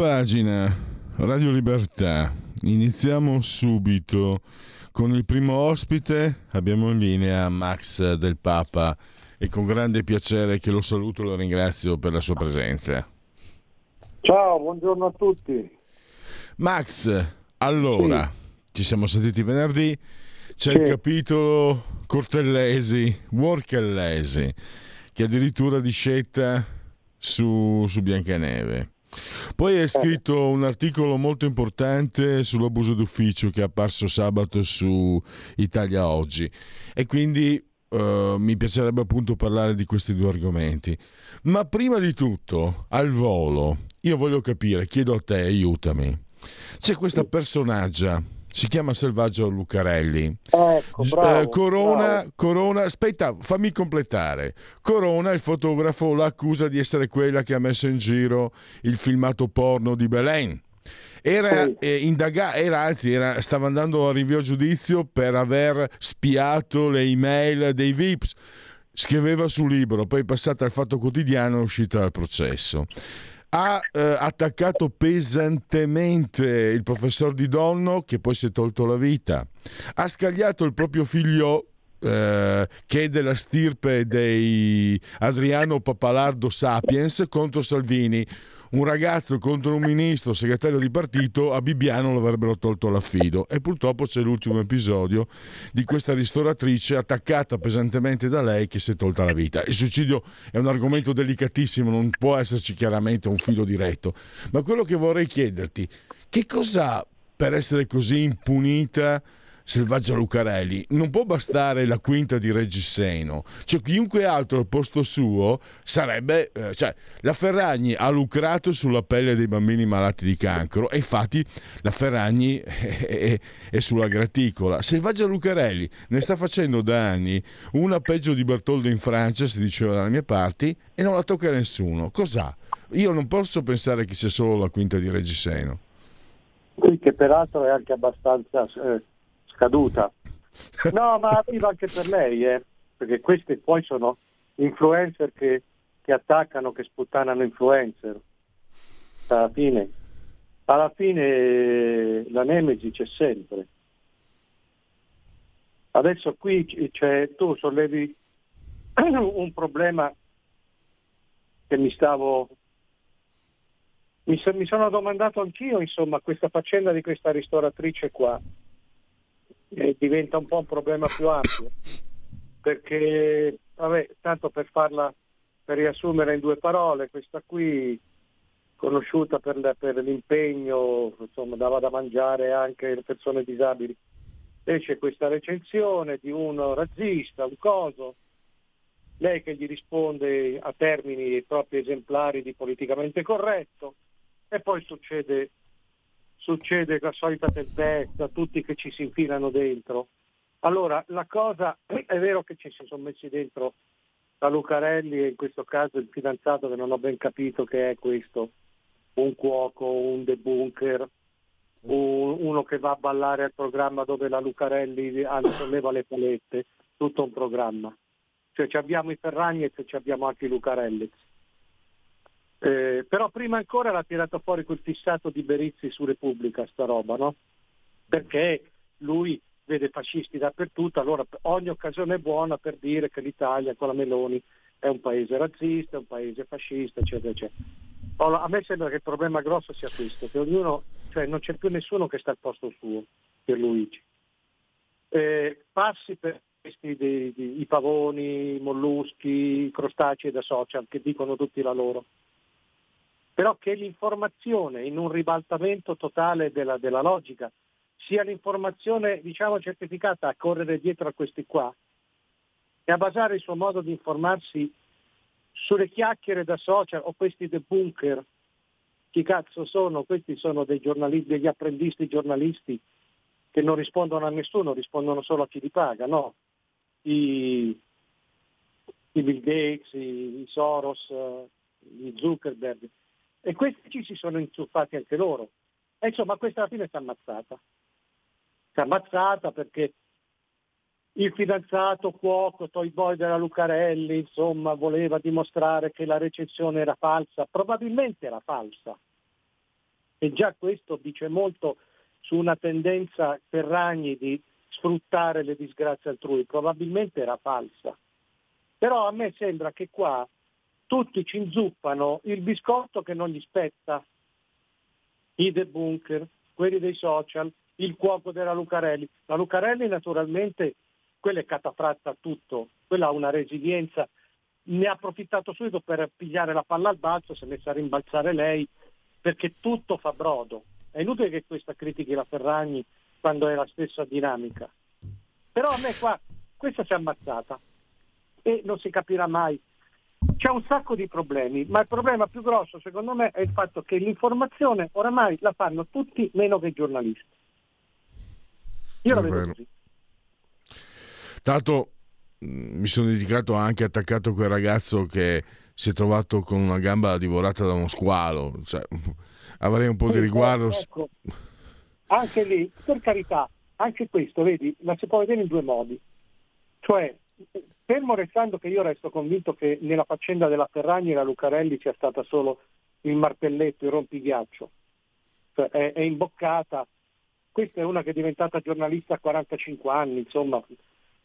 Pagina, Radio Libertà. Iniziamo subito con il primo ospite. Abbiamo in linea Max del Papa e con grande piacere che lo saluto e lo ringrazio per la sua presenza. Ciao, buongiorno a tutti. Max, allora, sì. ci siamo sentiti venerdì, c'è sì. il capitolo Cortellesi, Workellesi, che addirittura discetta su, su Biancaneve. Poi hai scritto un articolo molto importante sull'abuso d'ufficio che è apparso sabato su Italia Oggi e quindi uh, mi piacerebbe appunto parlare di questi due argomenti. Ma prima di tutto, al volo, io voglio capire, chiedo a te, aiutami. C'è questa personaggia si chiama Selvaggio Lucarelli. Ecco, bravo, eh, Corona, bravo. Corona, aspetta, fammi completare. Corona, il fotografo, l'accusa di essere quella che ha messo in giro il filmato porno di Belen. Era, sì. eh, indaga- era, anzi, era, stava andando a rinvio a giudizio per aver spiato le email dei VIPs. Scriveva sul libro, poi passata al fatto quotidiano è uscita dal processo ha eh, attaccato pesantemente il professor Di Donno che poi si è tolto la vita, ha scagliato il proprio figlio eh, che è della stirpe dei Adriano Papalardo Sapiens contro Salvini un ragazzo contro un ministro, segretario di partito, a Bibbiano lo avrebbero tolto l'affido. E purtroppo c'è l'ultimo episodio di questa ristoratrice attaccata pesantemente da lei che si è tolta la vita. Il suicidio è un argomento delicatissimo, non può esserci chiaramente un filo diretto. Ma quello che vorrei chiederti, che cosa per essere così impunita Selvaggia Lucarelli, non può bastare la quinta di Reggiseno, cioè chiunque altro al posto suo sarebbe, eh, cioè la Ferragni ha lucrato sulla pelle dei bambini malati di cancro e infatti la Ferragni è, è, è sulla graticola. Selvaggia Lucarelli ne sta facendo da anni una peggio di Bertoldo in Francia, si diceva dalle mie parti, e non la tocca nessuno. Cos'ha? Io non posso pensare che sia solo la quinta di Reggiseno. Sì, che peraltro è anche abbastanza... Eh caduta. No, ma arriva anche per lei, eh, perché questi poi sono influencer che, che attaccano, che sputtanano influencer. Alla fine, alla fine la Nemesi c'è sempre. Adesso qui c'è, tu sollevi un problema che mi stavo mi, so, mi, sono domandato anch'io, insomma, questa faccenda di questa ristoratrice qua eh, diventa un po' un problema più ampio, perché, vabbè, tanto per farla, per riassumere in due parole, questa qui conosciuta per, per l'impegno, insomma, dava da mangiare anche alle persone disabili. Esce questa recensione di un razzista, un coso, lei che gli risponde a termini proprio esemplari di politicamente corretto, e poi succede succede la solita tempesta, tutti che ci si infilano dentro. Allora, la cosa è vero che ci si sono messi dentro la Lucarelli e in questo caso il fidanzato che non ho ben capito che è questo, un cuoco, un debunker, un, uno che va a ballare al programma dove la Lucarelli solleva le palette, tutto un programma. Cioè abbiamo i Ferragnez e abbiamo anche i Lucarelli. Eh, però prima ancora l'ha tirato fuori quel fissato di Berizzi su Repubblica, sta roba, no? Perché lui vede fascisti dappertutto, allora ogni occasione è buona per dire che l'Italia con la Meloni è un paese razzista, un paese fascista, eccetera, eccetera. Allora, a me sembra che il problema grosso sia questo, che ognuno, cioè non c'è più nessuno che sta al posto suo, per Luigi. Eh, passi per questi dei, dei, i pavoni, i molluschi, i crostacei da social che dicono tutti la loro però che l'informazione in un ribaltamento totale della, della logica sia l'informazione diciamo certificata a correre dietro a questi qua e a basare il suo modo di informarsi sulle chiacchiere da social o questi debunker chi cazzo sono? Questi sono degli apprendisti giornalisti che non rispondono a nessuno, rispondono solo a chi li paga, no? I, i Bill Gates, i, i Soros, i Zuckerberg. E questi ci si sono inzuppati anche loro. E insomma questa alla fine si è ammazzata. Si è ammazzata perché il fidanzato cuoco, Toy Boy della Lucarelli, insomma, voleva dimostrare che la recensione era falsa, probabilmente era falsa. E già questo dice molto su una tendenza Ferragni di sfruttare le disgrazie altrui, probabilmente era falsa. Però a me sembra che qua tutti ci inzuppano il biscotto che non gli spetta, i debunker, quelli dei social, il cuoco della Lucarelli. La Lucarelli naturalmente quella è catafratta tutto, quella ha una resilienza, ne ha approfittato subito per pigliare la palla al balzo, si è messa a rimbalzare lei, perché tutto fa brodo. È inutile che questa critichi la Ferragni quando è la stessa dinamica. Però a me qua, questa si è ammazzata e non si capirà mai. C'è un sacco di problemi, ma il problema più grosso secondo me è il fatto che l'informazione oramai la fanno tutti meno che i giornalisti. Io la vedo così. Tanto mm, mi sono dedicato anche attaccato quel ragazzo che si è trovato con una gamba divorata da uno squalo. Cioè, avrei un po' di riguardo. Ecco, anche lì, per carità, anche questo, vedi, la si può vedere in due modi. Cioè, fermo restando che io resto convinto che nella faccenda della Ferragni la Lucarelli sia stata solo il martelletto, il rompighiaccio. Cioè, è, è imboccata. Questa è una che è diventata giornalista a 45 anni, insomma,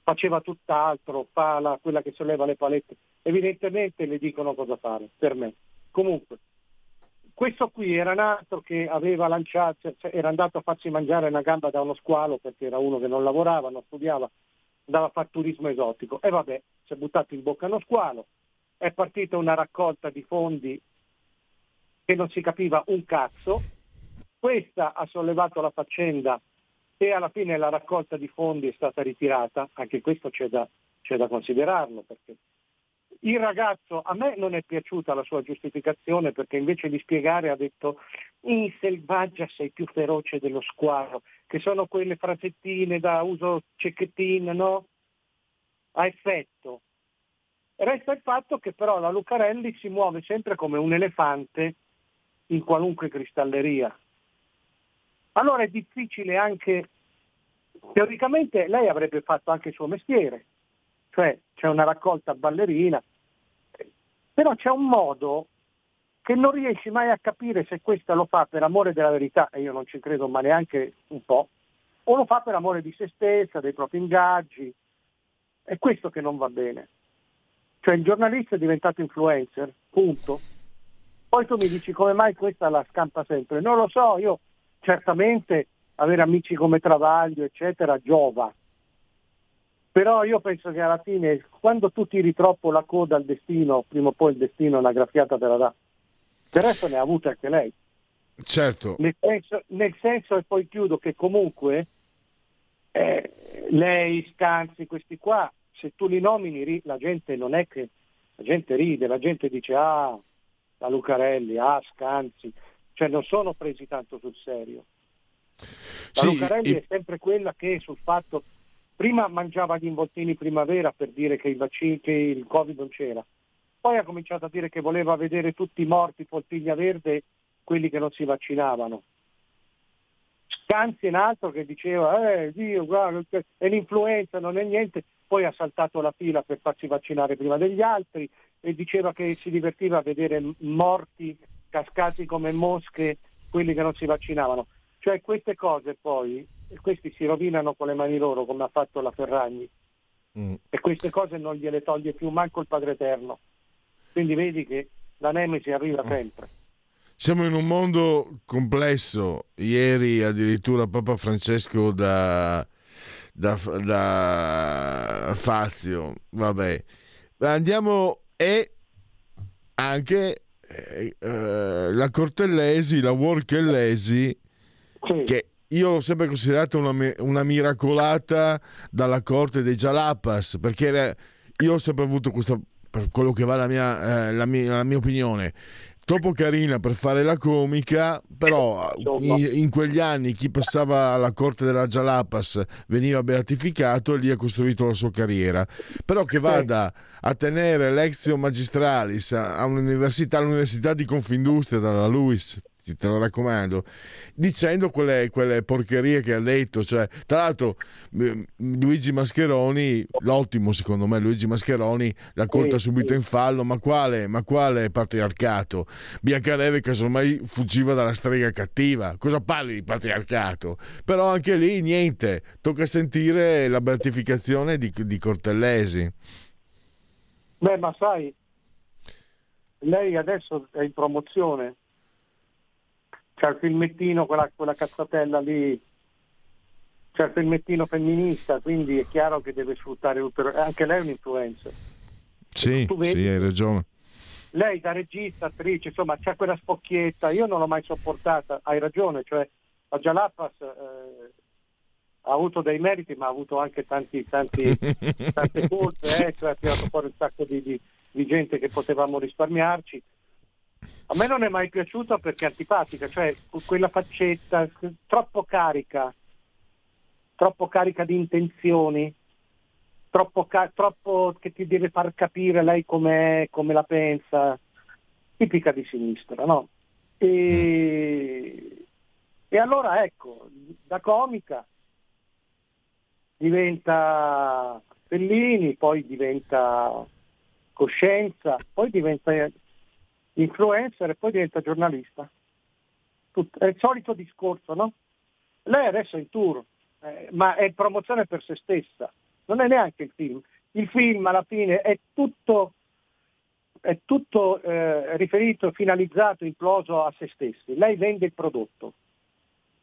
faceva tutt'altro, fa la, quella che solleva le palette. Evidentemente le dicono cosa fare, per me. Comunque, questo qui era un altro che aveva lanciato, cioè era andato a farsi mangiare una gamba da uno squalo perché era uno che non lavorava, non studiava, andava a fare turismo esotico. E vabbè, si è buttato in bocca uno squalo, è partita una raccolta di fondi che non si capiva un cazzo, questa ha sollevato la faccenda e alla fine la raccolta di fondi è stata ritirata, anche questo c'è da, c'è da considerarlo, perché il ragazzo, a me non è piaciuta la sua giustificazione perché invece di spiegare ha detto in selvaggia sei più feroce dello squalo, che sono quelle frasettine da uso cecchettin, no? A effetto. Resta il fatto che però la Lucarelli si muove sempre come un elefante in qualunque cristalleria. Allora è difficile anche, teoricamente lei avrebbe fatto anche il suo mestiere, cioè c'è una raccolta ballerina, però c'è un modo che non riesci mai a capire se questa lo fa per amore della verità, e io non ci credo ma neanche un po', o lo fa per amore di se stessa, dei propri ingaggi. È questo che non va bene. Cioè il giornalista è diventato influencer, punto. Poi tu mi dici come mai questa la scampa sempre. Non lo so, io certamente avere amici come Travaglio, eccetera, giova. Però io penso che alla fine, quando tu tiri troppo la coda al destino, prima o poi il destino una graffiata te la dà. Del resto ne ha avute anche lei. Certo. Nel senso, nel senso e poi chiudo, che comunque eh, lei, Scanzi, questi qua, se tu li nomini, la gente non è che, la gente ride, la gente dice ah, la Lucarelli, ah, Scanzi, cioè non sono presi tanto sul serio. La sì, Lucarelli i... è sempre quella che sul fatto, prima mangiava gli involtini primavera per dire che il, vaccino, che il Covid non c'era, poi ha cominciato a dire che voleva vedere tutti i morti poltiglia verde, quelli che non si vaccinavano. Scanzi è un altro che diceva, eh Dio, guarda, è l'influenza, non è niente, poi ha saltato la fila per farsi vaccinare prima degli altri e diceva che si divertiva a vedere morti cascati come mosche quelli che non si vaccinavano. Cioè queste cose poi, questi si rovinano con le mani loro come ha fatto la Ferragni mm. e queste cose non gliele toglie più manco il Padre Eterno. Quindi vedi che la Nemesi arriva mm. sempre. Siamo in un mondo complesso. Ieri addirittura Papa Francesco da, da, da Fazio, vabbè. Andiamo e anche eh, eh, la Cortellesi, la Workellesi, sì. che io l'ho sempre considerata una, una, miracolata dalla corte dei Jalapas, perché io ho sempre avuto questa, per quello che va la mia, eh, la mia, la mia opinione, troppo carina per fare la comica, però in, in, quegli anni chi passava alla corte della Jalapas veniva beatificato e lì ha costruito la sua carriera. Però che vada a tenere l'exio magistralis a un'università, all'Università di Confindustria dalla Luis te lo raccomando, dicendo quelle, quelle, porcherie che ha detto. Cioè, tra l'altro, eh, Luigi Mascheroni, l'ottimo secondo me, Luigi Mascheroni l'ha colta subito in fallo. Ma quale, ma quale patriarcato? Biancaneve casomai fuggiva dalla strega cattiva. Cosa parli di patriarcato? Però anche lì niente, tocca sentire la beatificazione di, di Cortellesi. Beh, ma sai, lei adesso è in promozione c'è il filmettino, quella, quella cazzatella lì, c'è il filmettino femminista, quindi è chiaro che deve sfruttare anche lei è un'influenza. Sì, vedi, sì, hai ragione. Lei da regista, attrice, insomma, c'è quella spocchietta, io non l'ho mai sopportata, hai ragione, cioè la Jalapas eh, ha avuto dei meriti, ma ha avuto anche tanti, tanti, tante colpe, eh, cioè ha tirato fuori un sacco di, di, di gente che potevamo risparmiarci a me non è mai piaciuta perché è antipatica, cioè quella faccetta troppo carica, troppo carica di intenzioni, troppo, ca- troppo che ti deve far capire lei com'è, come la pensa, tipica di sinistra, no? E, e allora ecco, da comica diventa Fellini, poi diventa Coscienza, poi diventa influencer e poi diventa giornalista. Tut- è il solito discorso, no? Lei adesso è in tour, eh, ma è promozione per se stessa, non è neanche il film. Il film alla fine è tutto, è tutto eh, riferito, finalizzato, imploso a se stessi. Lei vende il prodotto.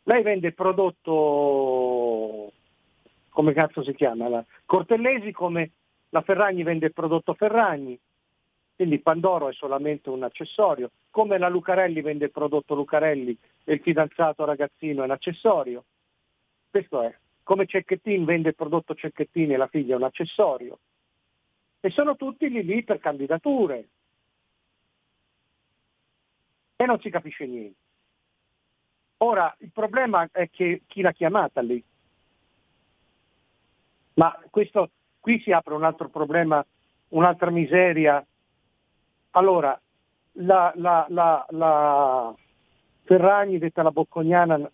Lei vende il prodotto, come cazzo si chiama? La Cortellesi come la Ferragni vende il prodotto Ferragni, quindi Pandoro è solamente un accessorio, come la Lucarelli vende il prodotto Lucarelli e il fidanzato ragazzino è un accessorio. Questo è. Come Cecchettin vende il prodotto Cecchettin e la figlia è un accessorio. E sono tutti lì lì per candidature. E non si capisce niente. Ora, il problema è che chi l'ha chiamata lì. Ma questo, qui si apre un altro problema, un'altra miseria allora, la, la, la, la Ferragni, detta la Bocconiana,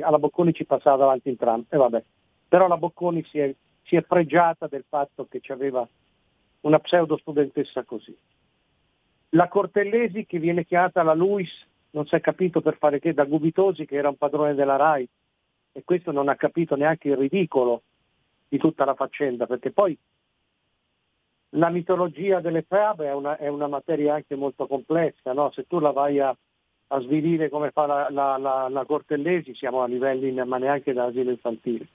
alla Bocconi ci passava davanti in tram, e vabbè. Però la Bocconi si è, si è fregiata del fatto che aveva una pseudo studentessa così. La Cortellesi che viene chiamata la Luis, non si è capito per fare che, da Gubitosi che era un padrone della RAI, e questo non ha capito neanche il ridicolo di tutta la faccenda, perché poi la mitologia delle fiabe è una, è una, materia anche molto complessa, no? se tu la vai a, a svilire come fa la, la, la, la, Cortellesi siamo a livelli ma neanche da asilo infantile,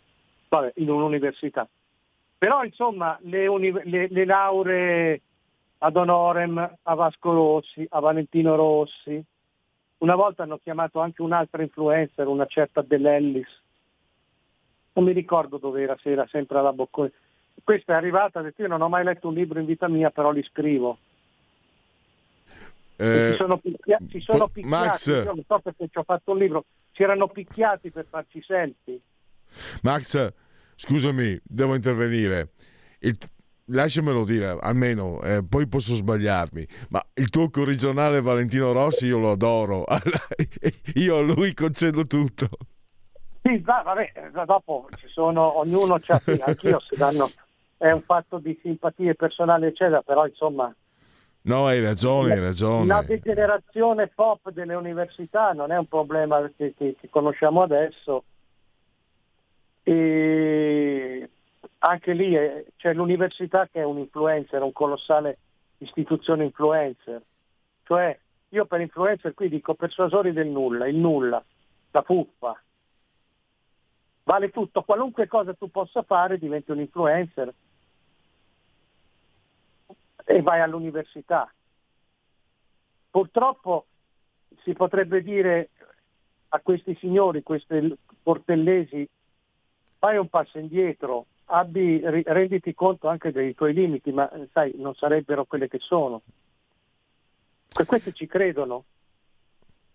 Vabbè, in un'università. Però insomma le, uni, le, le lauree ad Honorem, a Vasco Rossi, a Valentino Rossi, una volta hanno chiamato anche un'altra influencer, una certa Dell'Ellis, non mi ricordo dove era, se era sempre alla Bocconi, questa è arrivata, io non ho mai letto un libro in vita mia, però li scrivo. Eh, si sono, picchia- si sono po- picchiati, Max, io non so perché ci ho fatto un libro, si erano picchiati per farci selfie. Max, scusami, devo intervenire. Il, lasciamelo dire, almeno, eh, poi posso sbagliarmi, ma il tuo corregionale Valentino Rossi io lo adoro, io a lui concedo tutto. Sì, vabbè, dopo ci sono, ognuno c'ha, anch'io si danno è un fatto di simpatie personali, eccetera, però insomma... No, hai ragione, hai ragione. La degenerazione pop delle università non è un problema che, che, che conosciamo adesso. E anche lì è, c'è l'università che è un influencer, un colossale istituzione influencer. Cioè, io per influencer qui dico persuasori del nulla, il nulla, la fuffa. Vale tutto, qualunque cosa tu possa fare diventi un influencer e vai all'università. Purtroppo si potrebbe dire a questi signori, questi portellesi, fai un passo indietro, abbi, renditi conto anche dei tuoi limiti, ma sai, non sarebbero quelle che sono. Per questi ci credono.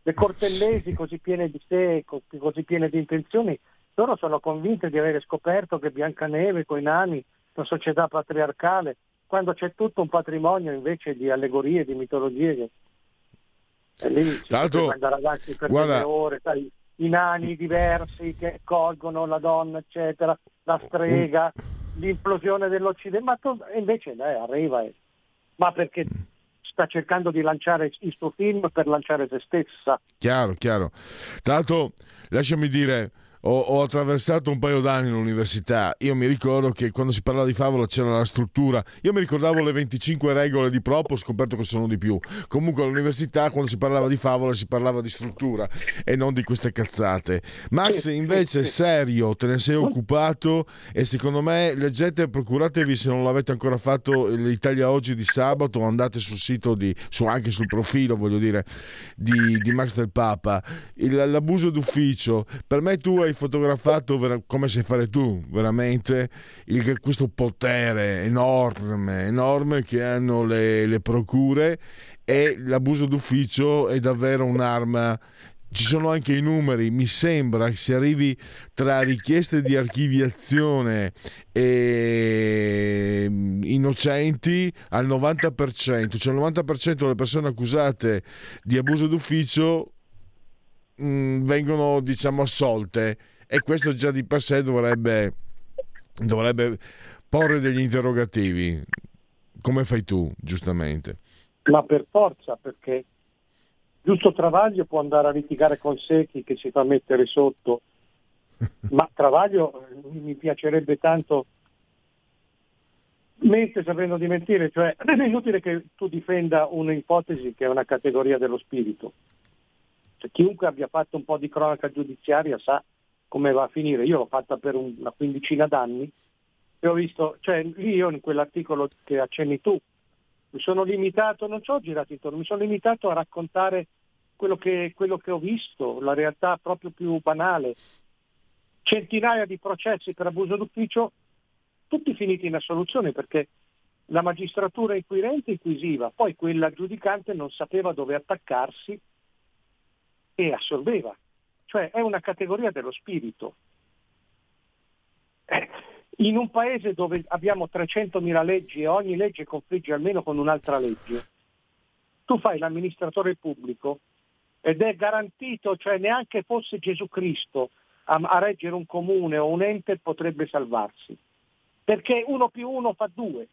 Le cortellesi così piene di sé, così piene di intenzioni, loro sono convinte di avere scoperto che Biancaneve con i nani, una società patriarcale, quando c'è tutto un patrimonio invece di allegorie, di mitologie e lì si Tanto, andare avanti per guarda, ore, sai, i nani diversi che colgono la donna, eccetera, la strega, l'implosione dell'Occidente, ma tu, invece lei arriva e... ma perché sta cercando di lanciare il suo film per lanciare se stessa. Chiaro, chiaro. Tra l'altro, lasciami dire, ho, ho, attraversato un paio d'anni l'università. Io mi ricordo che quando si parlava di favola c'era la struttura. Io mi ricordavo le 25 regole di Propo, ho scoperto che sono di più. Comunque all'università quando si parlava di favola si parlava di struttura e non di queste cazzate. Max invece è serio, te ne sei occupato e secondo me leggete, procuratevi se non l'avete ancora fatto l'Italia Oggi di sabato, andate sul sito, di, su, anche sul profilo voglio dire, di, di Max del Papa. Il, l'abuso d'ufficio, per me tu hai fotografato come sai fare tu, veramente? Il, questo potere enorme, enorme che hanno le, le procure e l'abuso d'ufficio è davvero un'arma. Ci sono anche i numeri, mi sembra che si arrivi tra richieste di archiviazione e innocenti al 90%, cioè il 90% delle persone accusate di abuso d'ufficio mh, mm, vengono diciamo assolte. E questo già di per sé dovrebbe, dovrebbe porre degli interrogativi. Come fai tu giustamente? Ma per forza perché giusto Travaglio può andare a litigare con Secchi che si fa mettere sotto. Ma Travaglio mi piacerebbe tanto mente sapendo di mentire, cioè è inutile che tu difenda un'ipotesi che è una categoria dello spirito. Cioè, chiunque abbia fatto un po' di cronaca giudiziaria sa come va a finire. Io l'ho fatta per una quindicina d'anni e ho visto, cioè lì io in quell'articolo che accenni tu, mi sono limitato, non ci ho girato intorno, mi sono limitato a raccontare quello che, quello che ho visto, la realtà proprio più banale. Centinaia di processi per abuso d'ufficio, tutti finiti in assoluzione perché la magistratura inquirente inquisiva, poi quella giudicante non sapeva dove attaccarsi e assolveva. Cioè è una categoria dello spirito. Eh, in un paese dove abbiamo 300.000 leggi e ogni legge confligge almeno con un'altra legge, tu fai l'amministratore pubblico ed è garantito, cioè neanche fosse Gesù Cristo a, a reggere un comune o un ente potrebbe salvarsi, perché uno più uno fa due.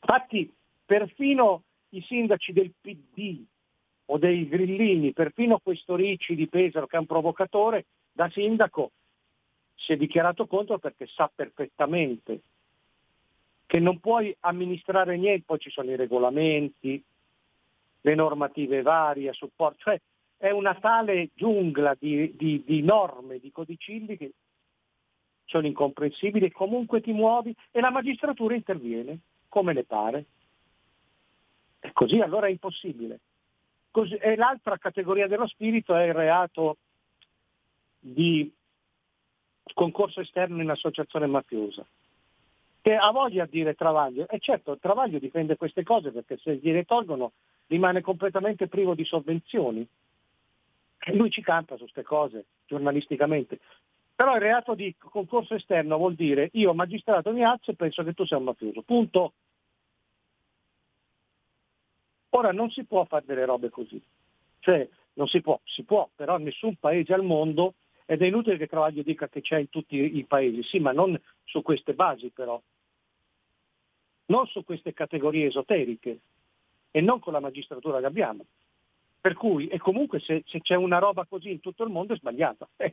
Infatti perfino i sindaci del PD o dei grillini, perfino questo Ricci di Pesaro che è un provocatore, da sindaco si è dichiarato contro perché sa perfettamente che non puoi amministrare niente, poi ci sono i regolamenti, le normative varie, supporto, cioè è una tale giungla di, di, di norme, di codicilli che sono incomprensibili comunque ti muovi e la magistratura interviene come le pare. E così allora è impossibile. Così, e l'altra categoria dello spirito è il reato di concorso esterno in associazione mafiosa, che ha voglia di dire Travaglio. E certo, Travaglio difende queste cose perché se gliele tolgono rimane completamente privo di sovvenzioni. E lui ci campa su queste cose giornalisticamente. Però il reato di concorso esterno vuol dire io magistrato mi alzo e penso che tu sei un mafioso. Punto. Ora non si può fare delle robe così, cioè non si può, si può, però nessun paese al mondo, ed è inutile che Travaglio dica che c'è in tutti i paesi, sì, ma non su queste basi però, non su queste categorie esoteriche e non con la magistratura che abbiamo. Per cui, e comunque se, se c'è una roba così in tutto il mondo è sbagliata.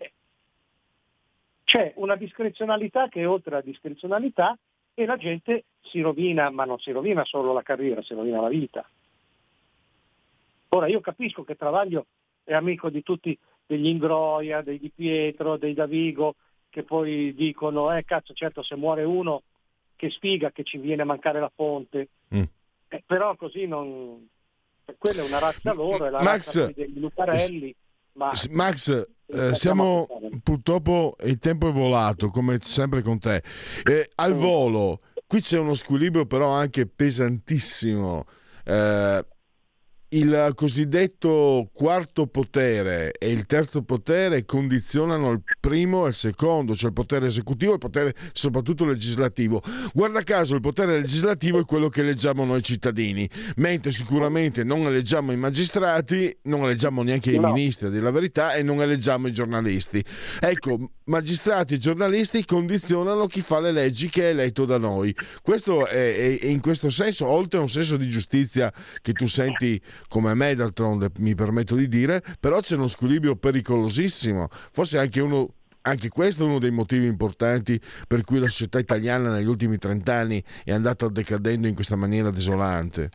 c'è una discrezionalità che è oltre la discrezionalità e la gente si rovina, ma non si rovina solo la carriera, si rovina la vita. Ora io capisco che Travaglio è amico di tutti, degli Ingroia, dei Di Pietro, dei Davigo, che poi dicono, eh cazzo certo se muore uno che sfiga che ci viene a mancare la fonte, mm. eh, però così non, quella è una razza loro, è la Max, razza dei Lucarelli. Ma... Max, eh, siamo purtroppo il tempo è volato, come sempre con te. Eh, al volo, qui c'è uno squilibrio però anche pesantissimo. Eh, il cosiddetto quarto potere e il terzo potere condizionano il primo e il secondo, cioè il potere esecutivo e il potere soprattutto legislativo. Guarda caso il potere legislativo è quello che eleggiamo noi cittadini, mentre sicuramente non eleggiamo i magistrati, non eleggiamo neanche i ministri, a dire la verità, e non eleggiamo i giornalisti. Ecco, magistrati e giornalisti condizionano chi fa le leggi che è eletto da noi. Questo è, è in questo senso, oltre a un senso di giustizia che tu senti come me d'altronde mi permetto di dire, però c'è uno squilibrio pericolosissimo, forse anche uno anche questo è uno dei motivi importanti per cui la società italiana negli ultimi trent'anni è andata decadendo in questa maniera desolante.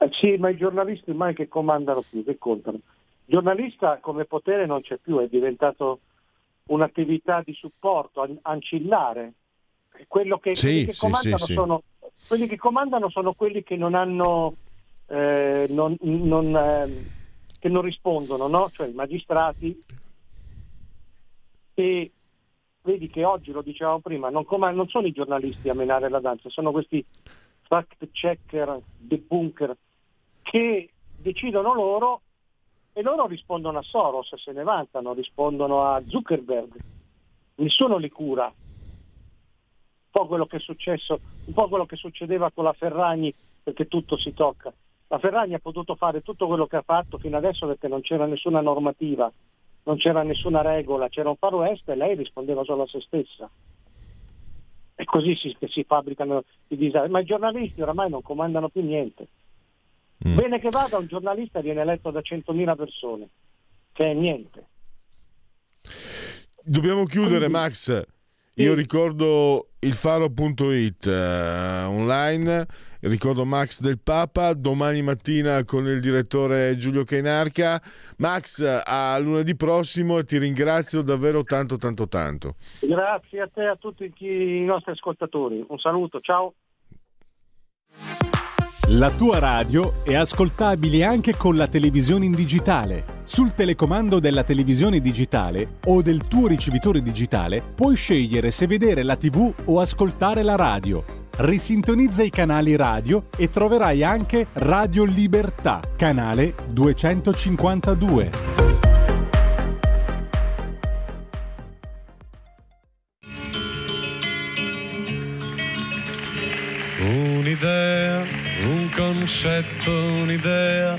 Eh sì, ma i giornalisti mai che comandano più, che contano. Il giornalista come potere non c'è più, è diventato un'attività di supporto, ancillare. Quello che, sì, quelli, che sì, sono, quelli che comandano sono quelli che non hanno eh, non, non, eh, che non rispondono, no? cioè i magistrati. E vedi che oggi, lo dicevamo prima, non, com- non sono i giornalisti a menare la danza, sono questi fact checker, debunker, che decidono loro e loro rispondono a Soros, se ne vantano, rispondono a Zuckerberg. Nessuno li cura. Un po' quello che è successo, un po' quello che succedeva con la Ferragni, perché tutto si tocca. La Ferragni ha potuto fare tutto quello che ha fatto fino adesso perché non c'era nessuna normativa, non c'era nessuna regola, c'era un far west e lei rispondeva solo a se stessa. E così si, si fabbricano i disastri. Ma i giornalisti oramai non comandano più niente. Mm. Bene che vada, un giornalista viene eletto da 100.000 persone, che è niente. Dobbiamo chiudere, Quindi, Max. Io ricordo il faro.it uh, online ricordo Max del Papa, domani mattina con il direttore Giulio Cainarca. Max, a lunedì prossimo e ti ringrazio davvero tanto tanto tanto. Grazie a te e a tutti i nostri ascoltatori. Un saluto, ciao. La tua radio è ascoltabile anche con la televisione in digitale. Sul telecomando della televisione digitale o del tuo ricevitore digitale puoi scegliere se vedere la TV o ascoltare la radio risintonizza i canali radio e troverai anche Radio Libertà, canale 252. Un'idea, un concetto, un'idea,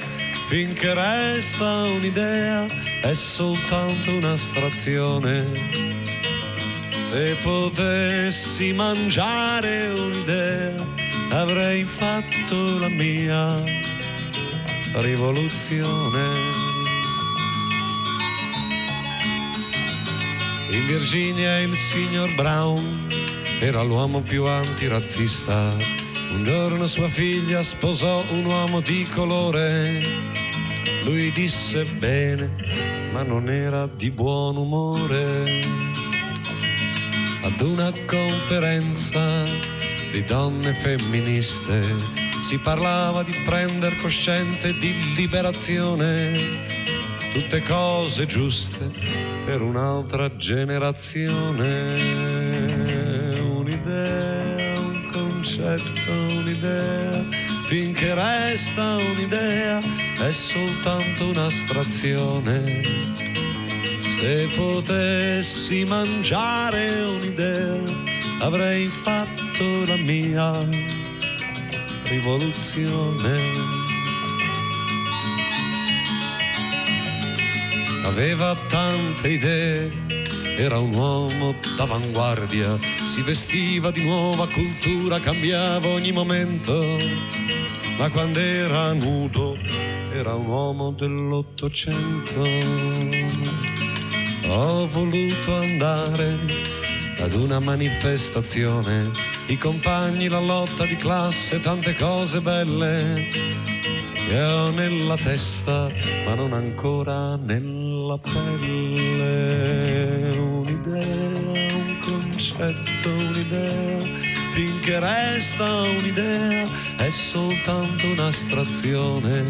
finché resta un'idea, è soltanto un'astrazione se potessi mangiare un'idea, avrei fatto la mia rivoluzione. In Virginia il signor Brown era l'uomo più antirazzista. Un giorno sua figlia sposò un uomo di colore. Lui disse bene, ma non era di buon umore ad una conferenza di donne femministe si parlava di prendere coscienza e di liberazione, tutte cose giuste per un'altra generazione. Un'idea, un concetto, un'idea, finché resta un'idea è soltanto un'astrazione se potessi mangiare un'idea, avrei fatto la mia rivoluzione. Aveva tante idee, era un uomo d'avanguardia, si vestiva di nuova cultura, cambiava ogni momento, ma quando era nudo era un uomo dell'Ottocento ho voluto andare ad una manifestazione, i compagni, la lotta di classe, tante cose belle che ho nella testa, ma non ancora nella pelle. Un'idea, un concetto, un'idea, finché resta un'idea, è soltanto un'astrazione.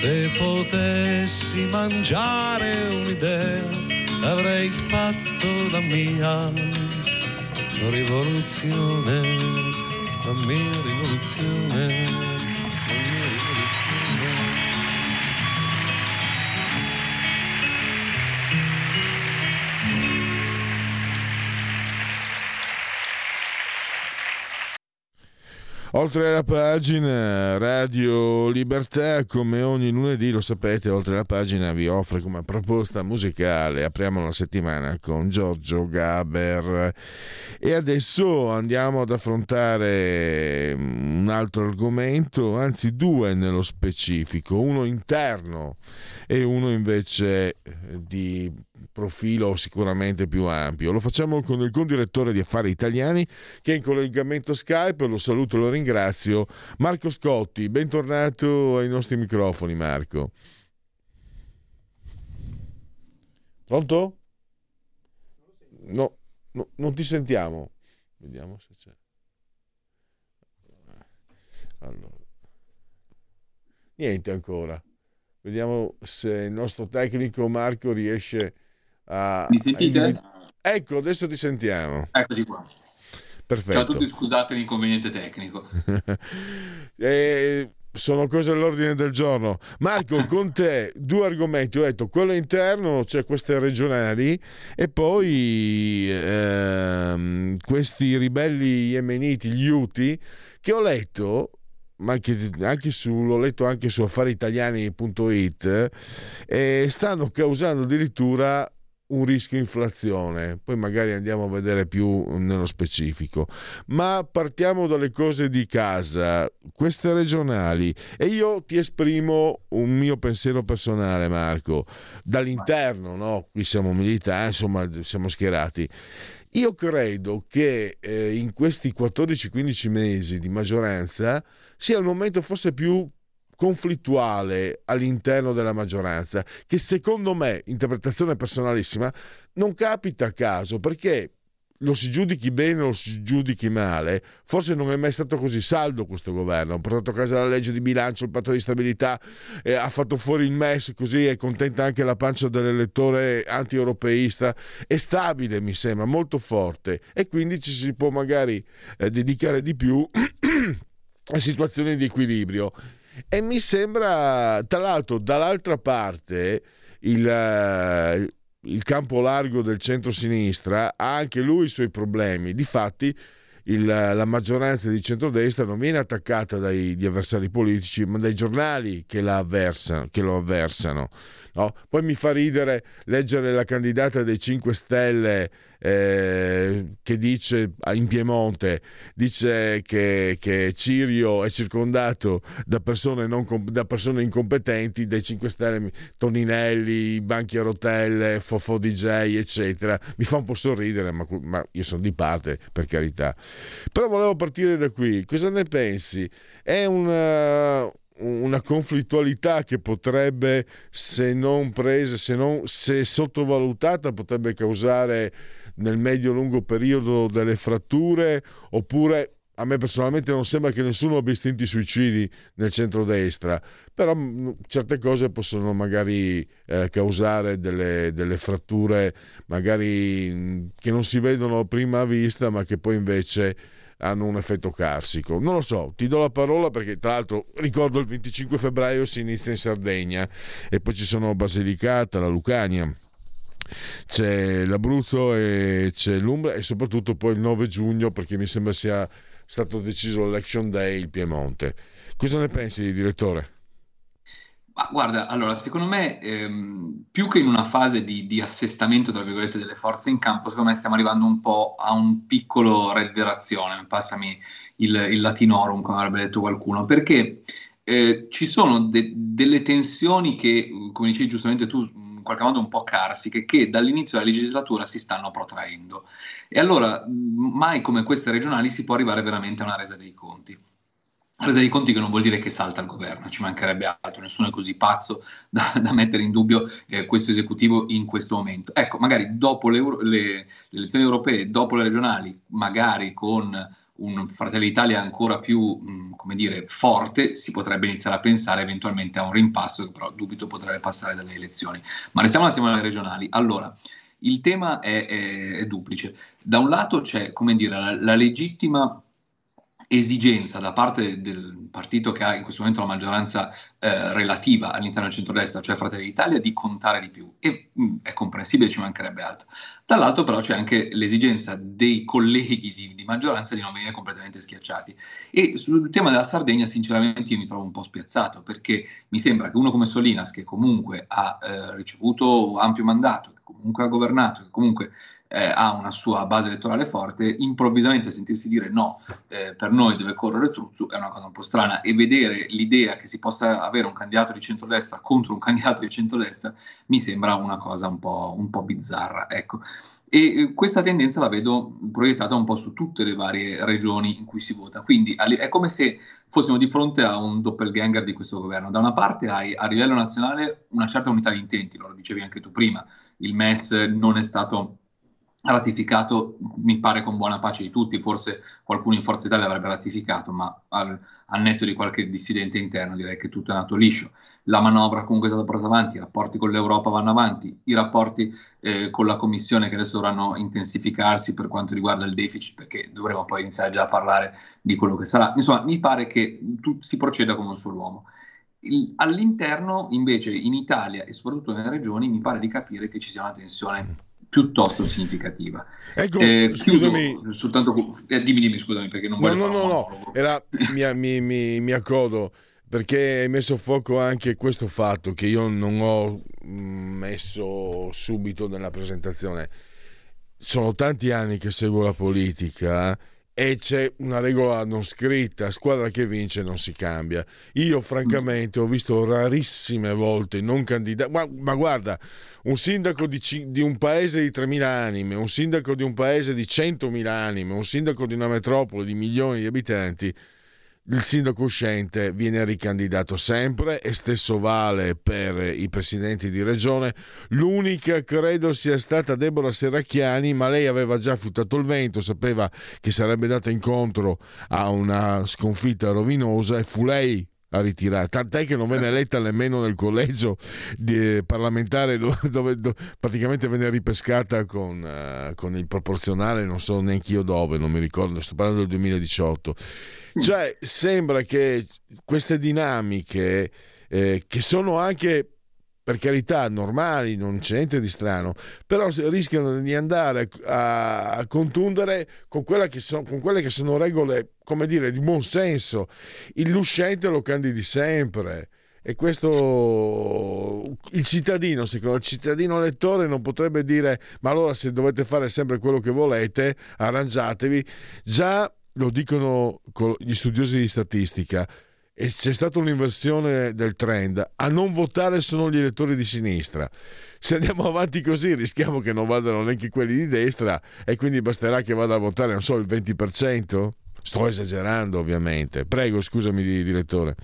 Se potessi mangiare un'idea, avrei fatto la mia rivoluzione, la mia rivoluzione. Oltre alla pagina Radio Libertà, come ogni lunedì, lo sapete, oltre alla pagina vi offre come proposta musicale. Apriamo la settimana con Giorgio Gaber e adesso andiamo ad affrontare un altro argomento, anzi due nello specifico, uno interno e uno invece di profilo sicuramente più ampio. Lo facciamo con il condirettore di Affari Italiani che è in collegamento Skype, lo saluto e lo ringrazio, Marco Scotti. Bentornato ai nostri microfoni Marco. Pronto? No, no non ti sentiamo. Vediamo se c'è. Allora. Niente ancora. Vediamo se il nostro tecnico Marco riesce a... Mi sentite? A... Ecco, adesso ti sentiamo. Eccoci qua. Perfetto. Ciao a tutti, scusate l'inconveniente tecnico. eh, sono cose all'ordine del giorno. Marco, con te due argomenti. Ho detto quello interno, cioè queste regionali, e poi ehm, questi ribelli yemeniti, gli Houthi, che ho letto ma anche, anche su, l'ho letto anche su affariitaliani.it, eh, stanno causando addirittura un rischio inflazione, poi magari andiamo a vedere più nello specifico. Ma partiamo dalle cose di casa, queste regionali, e io ti esprimo un mio pensiero personale, Marco, dall'interno, no? Qui siamo militari, insomma, siamo schierati. Io credo che eh, in questi 14-15 mesi di maggioranza sia il momento forse più conflittuale all'interno della maggioranza, che secondo me, interpretazione personalissima, non capita a caso perché lo si giudichi bene o lo si giudichi male, forse non è mai stato così saldo questo governo. Ha portato a casa la legge di bilancio, il patto di stabilità, eh, ha fatto fuori il MES, così è contenta anche la pancia dell'elettore anti-europeista. È stabile, mi sembra, molto forte e quindi ci si può magari eh, dedicare di più a situazioni di equilibrio. E mi sembra, tra l'altro, dall'altra parte il, uh, il campo largo del centro-sinistra ha anche lui i suoi problemi. Difatti, il, la maggioranza di centrodestra non viene attaccata dagli avversari politici, ma dai giornali che, avversano, che lo avversano. No? Poi mi fa ridere leggere la candidata dei 5 Stelle eh, che dice in Piemonte dice che, che, Cirio è circondato da persone, non, da persone incompetenti dei 5 Stelle, Toninelli, Banchi a Rotelle, Fofo DJ eccetera. Mi fa un po' sorridere ma, ma io sono di parte per carità. Però volevo partire da qui. Cosa ne pensi? è una una conflittualità che potrebbe, se non presa, se, non, se sottovalutata, potrebbe causare nel medio-lungo periodo delle fratture oppure a me personalmente non sembra che nessuno abbia istinti suicidi nel centrodestra, però mm, certe cose possono magari eh, causare delle, delle, fratture magari mm, che non si vedono a prima vista, ma che poi invece hanno un effetto carsico. Non lo so, ti do la parola perché tra l'altro ricordo il 25 febbraio si inizia in Sardegna e poi ci sono Basilicata, la Lucania c'è l'Abruzzo e c'è l'Umbria e soprattutto poi il 9 giugno perché mi sembra sia stato deciso l'Election Day il Piemonte. Cosa ne pensi, direttore? Ma guarda, allora, secondo me, ehm, più che in una fase di, di, assestamento, tra virgolette, delle forze in campo, secondo me stiamo arrivando un po' a un piccolo redderazione, passami il, il latinorum, come avrebbe detto qualcuno, perché eh, ci sono de- delle tensioni che, come dicevi giustamente tu, qualche modo un po' carsiche che dall'inizio della legislatura si stanno protraendo. E allora mai come queste regionali si può arrivare veramente a una resa dei conti. Resa dei conti che non vuol dire che salta il governo, ci mancherebbe altro, nessuno è così pazzo da, da mettere in dubbio eh, questo esecutivo in questo momento. Ecco, magari dopo le, le, le elezioni europee, dopo le regionali, magari con un Fratelli d'Italia ancora più, mh, come dire, forte, si potrebbe iniziare a pensare eventualmente a un rimpasto che però dubito potrebbe passare dalle elezioni. Ma restiamo un attimo alle regionali. Allora, il tema è, è, è duplice. Da un lato c'è, come dire, la, la legittima esigenza da parte del partito che ha in questo momento la maggioranza eh, relativa all'interno del centrodestra, cioè Fratelli d'Italia, di contare di più. E mh, mm, è comprensibile, ci mancherebbe altro. Dall'altro però c'è anche l'esigenza dei colleghi di, di, maggioranza di non venire completamente schiacciati. E sul tema della Sardegna, sinceramente, io mi trovo un po' spiazzato, perché mi sembra che uno come Solinas, che comunque ha eh, ricevuto ampio mandato, che comunque ha governato, che comunque eh, ha una sua base elettorale forte, improvvisamente sentirsi dire no, eh, per noi deve correre Truzzu è una cosa un po' strana e vedere l'idea che si possa avere un candidato di centrodestra contro un candidato di centrodestra mi sembra una cosa un po', un po bizzarra. Ecco. E questa tendenza la vedo proiettata un po' su tutte le varie regioni in cui si vota. Quindi è come se fossimo di fronte a un doppelganger di questo governo. Da una parte hai a livello nazionale una certa unità di intenti, lo dicevi anche tu prima, il MES non è stato ratificato, mi pare con buona pace di tutti, forse qualcuno in Forza Italia l'avrebbe ratificato, ma al, al, netto di qualche dissidente interno direi che tutto è nato liscio. La manovra comunque è stata portata avanti, i rapporti con l'Europa vanno avanti, i rapporti eh, con la Commissione che adesso dovranno intensificarsi per quanto riguarda il deficit, perché dovremo poi iniziare già a parlare di quello che sarà. Insomma, mi pare che tu, si proceda come un solo uomo. All'interno, invece, in Italia e soprattutto nelle regioni, mi pare di capire che ci sia una tensione piuttosto significativa. Ecco, eh, scusami. Soltanto, eh, dimmi, dimmi, scusami, perché non voglio... No, no, no, no, Era, mi, mi, mi, accodo, perché hai messo a fuoco anche questo fatto che io non ho mm, messo subito nella presentazione. Sono tanti anni che seguo la politica e c'è una regola non scritta, squadra che vince non si cambia. Io francamente ho visto rarissime volte non candidati, ma, ma, guarda, un sindaco di, di, un paese di 3.000 anime, un sindaco di un paese di 100.000 anime, un sindaco di una metropoli di milioni di abitanti il sindaco uscente viene ricandidato sempre e stesso vale per i presidenti di regione. L'unica credo sia stata Deborah Serracchiani, ma lei aveva già fiutato il vento, sapeva che sarebbe data incontro a una sconfitta rovinosa e fu lei a ritirare, tant'è che non venne eletta nemmeno nel collegio di, parlamentare dove, dove, dove, praticamente venne ripescata con, uh, con il proporzionale, non so neanche io dove, non mi ricordo, sto parlando del 2018 cioè, sembra che queste dinamiche, eh, che sono anche per carità normali, non c'è niente di strano, però rischiano di andare a, contundere con, che so, con, quelle che sono regole, come dire, di buon senso. L'uscente lo candidi sempre. E questo il cittadino, secondo il cittadino lettore, non potrebbe dire: ma allora se dovete fare sempre quello che volete, arrangiatevi. Già lo dicono gli studiosi di statistica, e c'è stata un'inversione del trend. A non votare sono gli elettori di sinistra. Se andiamo avanti così rischiamo che non vadano neanche quelli di destra e quindi basterà che vada a votare, non so, il 20%? Sto esagerando ovviamente. Prego, scusami direttore.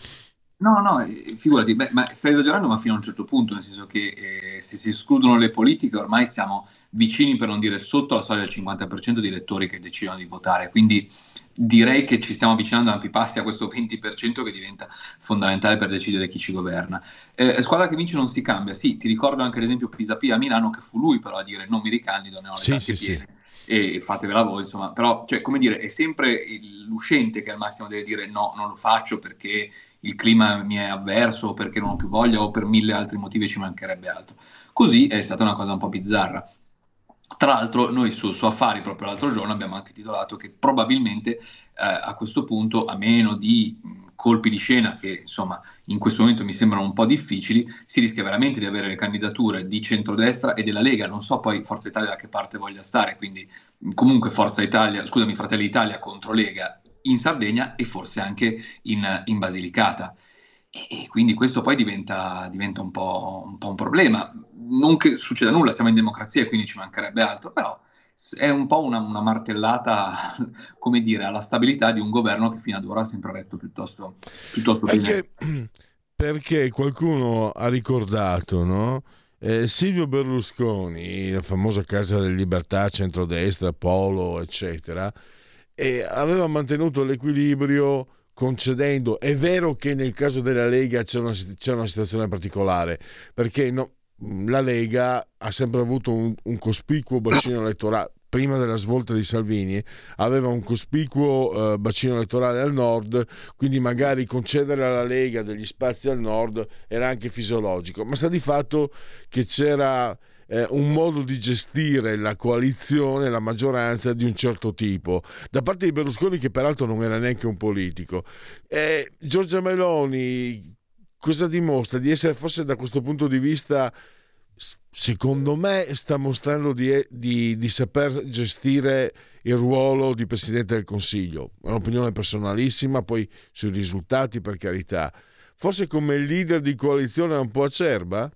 No, no, eh, figurati, beh, ma stai esagerando ma fino a un certo punto, nel senso che eh, se si escludono le politiche ormai siamo vicini, per non dire sotto la soglia del 50% di elettori che decidono di votare, quindi direi che ci stiamo avvicinando a ampi passi a questo 20% che diventa fondamentale per decidere chi ci governa. Eh, squadra che vince non si cambia, sì, ti ricordo anche l'esempio Pisapia a Milano che fu lui però a dire non mi ricandido, ne ho le sì, sì, piene. Sì e fatevela voi, insomma, però, cioè, come dire, è sempre l'uscente che al massimo deve dire no, non lo faccio perché il clima mi è avverso o perché non ho più voglia o per mille altri motivi ci mancherebbe altro. Così è stata una cosa un po' bizzarra. Tra l'altro noi su, su, Affari proprio l'altro giorno abbiamo anche titolato che probabilmente eh, a questo punto, a meno di mh, colpi di scena che insomma in questo momento mi sembrano un po' difficili, si rischia veramente di avere le candidature di centrodestra e della Lega. Non so poi Forza Italia da che parte voglia stare, quindi comunque Forza Italia, scusami, Fratelli Italia contro Lega in Sardegna e forse anche in, in Basilicata. E, quindi questo poi diventa, diventa un, po', un, po', un problema. Non che succeda nulla, siamo in democrazia e quindi ci mancherebbe altro, però è un po' una, una, martellata, come dire, alla stabilità di un governo che fino ad ora ha sempre retto piuttosto, piuttosto perché. Perché qualcuno ha ricordato, no? Eh, Silvio Berlusconi, la famosa Casa delle Libertà, centrodestra, Polo, eccetera, e aveva mantenuto l'equilibrio concedendo. È vero che nel caso della Lega c'è una, c'è una situazione particolare, perché no, la Lega ha sempre avuto un, un cospicuo bacino elettorale. Prima della svolta di Salvini, aveva un cospicuo eh, bacino elettorale al nord, quindi magari concedere alla Lega degli spazi al nord era anche fisiologico, ma sta di fatto che c'era eh, un modo di gestire la coalizione, la maggioranza di un certo tipo, da parte di Berlusconi che peraltro non era neanche un politico. Eh, Giorgia Meloni cosa dimostra? Di essere forse da questo punto di vista secondo me sta mostrando di, di, di, saper gestire il ruolo di Presidente del Consiglio. È un'opinione personalissima, poi sui risultati per carità. Forse come leader di coalizione è un po' acerba?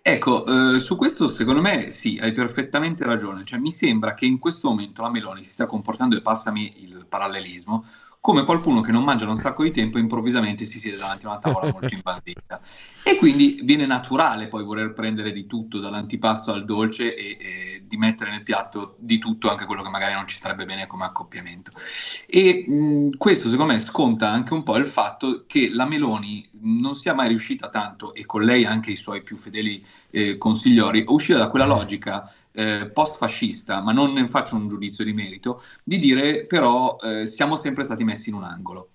Ecco, eh, su questo secondo me sì, hai perfettamente ragione. Cioè, mi sembra che in questo momento la Meloni si stia comportando, e passami il parallelismo, come qualcuno che non mangia da un sacco di tempo improvvisamente si siede davanti a una tavola molto imbandita. E quindi viene naturale poi voler prendere di tutto, dall'antipasto al dolce e, e, di mettere nel piatto di tutto anche quello che magari non ci starebbe bene come accoppiamento. E mh, questo secondo me sconta anche un po' il fatto che la Meloni non sia mai riuscita tanto, e con lei anche i suoi più fedeli eh, consigliori, a uscire da quella logica eh, post-fascista, ma non ne faccio un giudizio di merito, di dire però eh, siamo sempre stati messi in un angolo.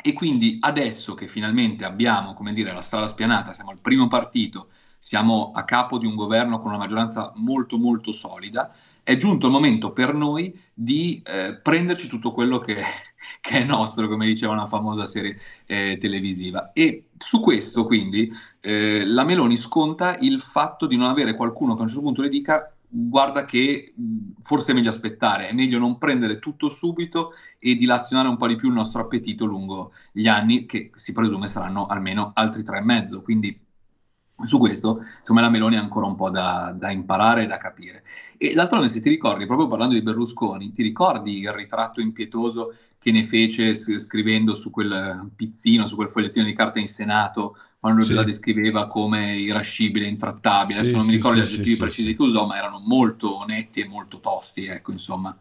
E quindi adesso che finalmente abbiamo, come dire, la strada spianata, siamo il primo partito, siamo a capo di un governo con una maggioranza molto molto solida, è giunto il momento per noi di eh, prenderci tutto quello che, che, è nostro, come diceva una famosa serie eh, televisiva. E su questo, quindi, eh, la Meloni sconta il fatto di non avere qualcuno che a un certo punto le dica guarda che forse è meglio aspettare, è meglio non prendere tutto subito e dilazionare un po' di più il nostro appetito lungo gli anni, che si presume saranno almeno altri tre e mezzo. Quindi su questo, insomma, la Meloni ha ancora un po' da, da imparare e da capire. E d'altronde, se ti ricordi, proprio parlando di Berlusconi, ti ricordi il ritratto impietoso che ne fece scrivendo su quel pizzino, su quel fogliettino di carta in Senato, quando sì. la descriveva come irascibile, intrattabile. Adesso sì, non mi ricordo sì, gli aggettivi precisi che usò, ma erano molto netti e molto tosti, ecco, insomma.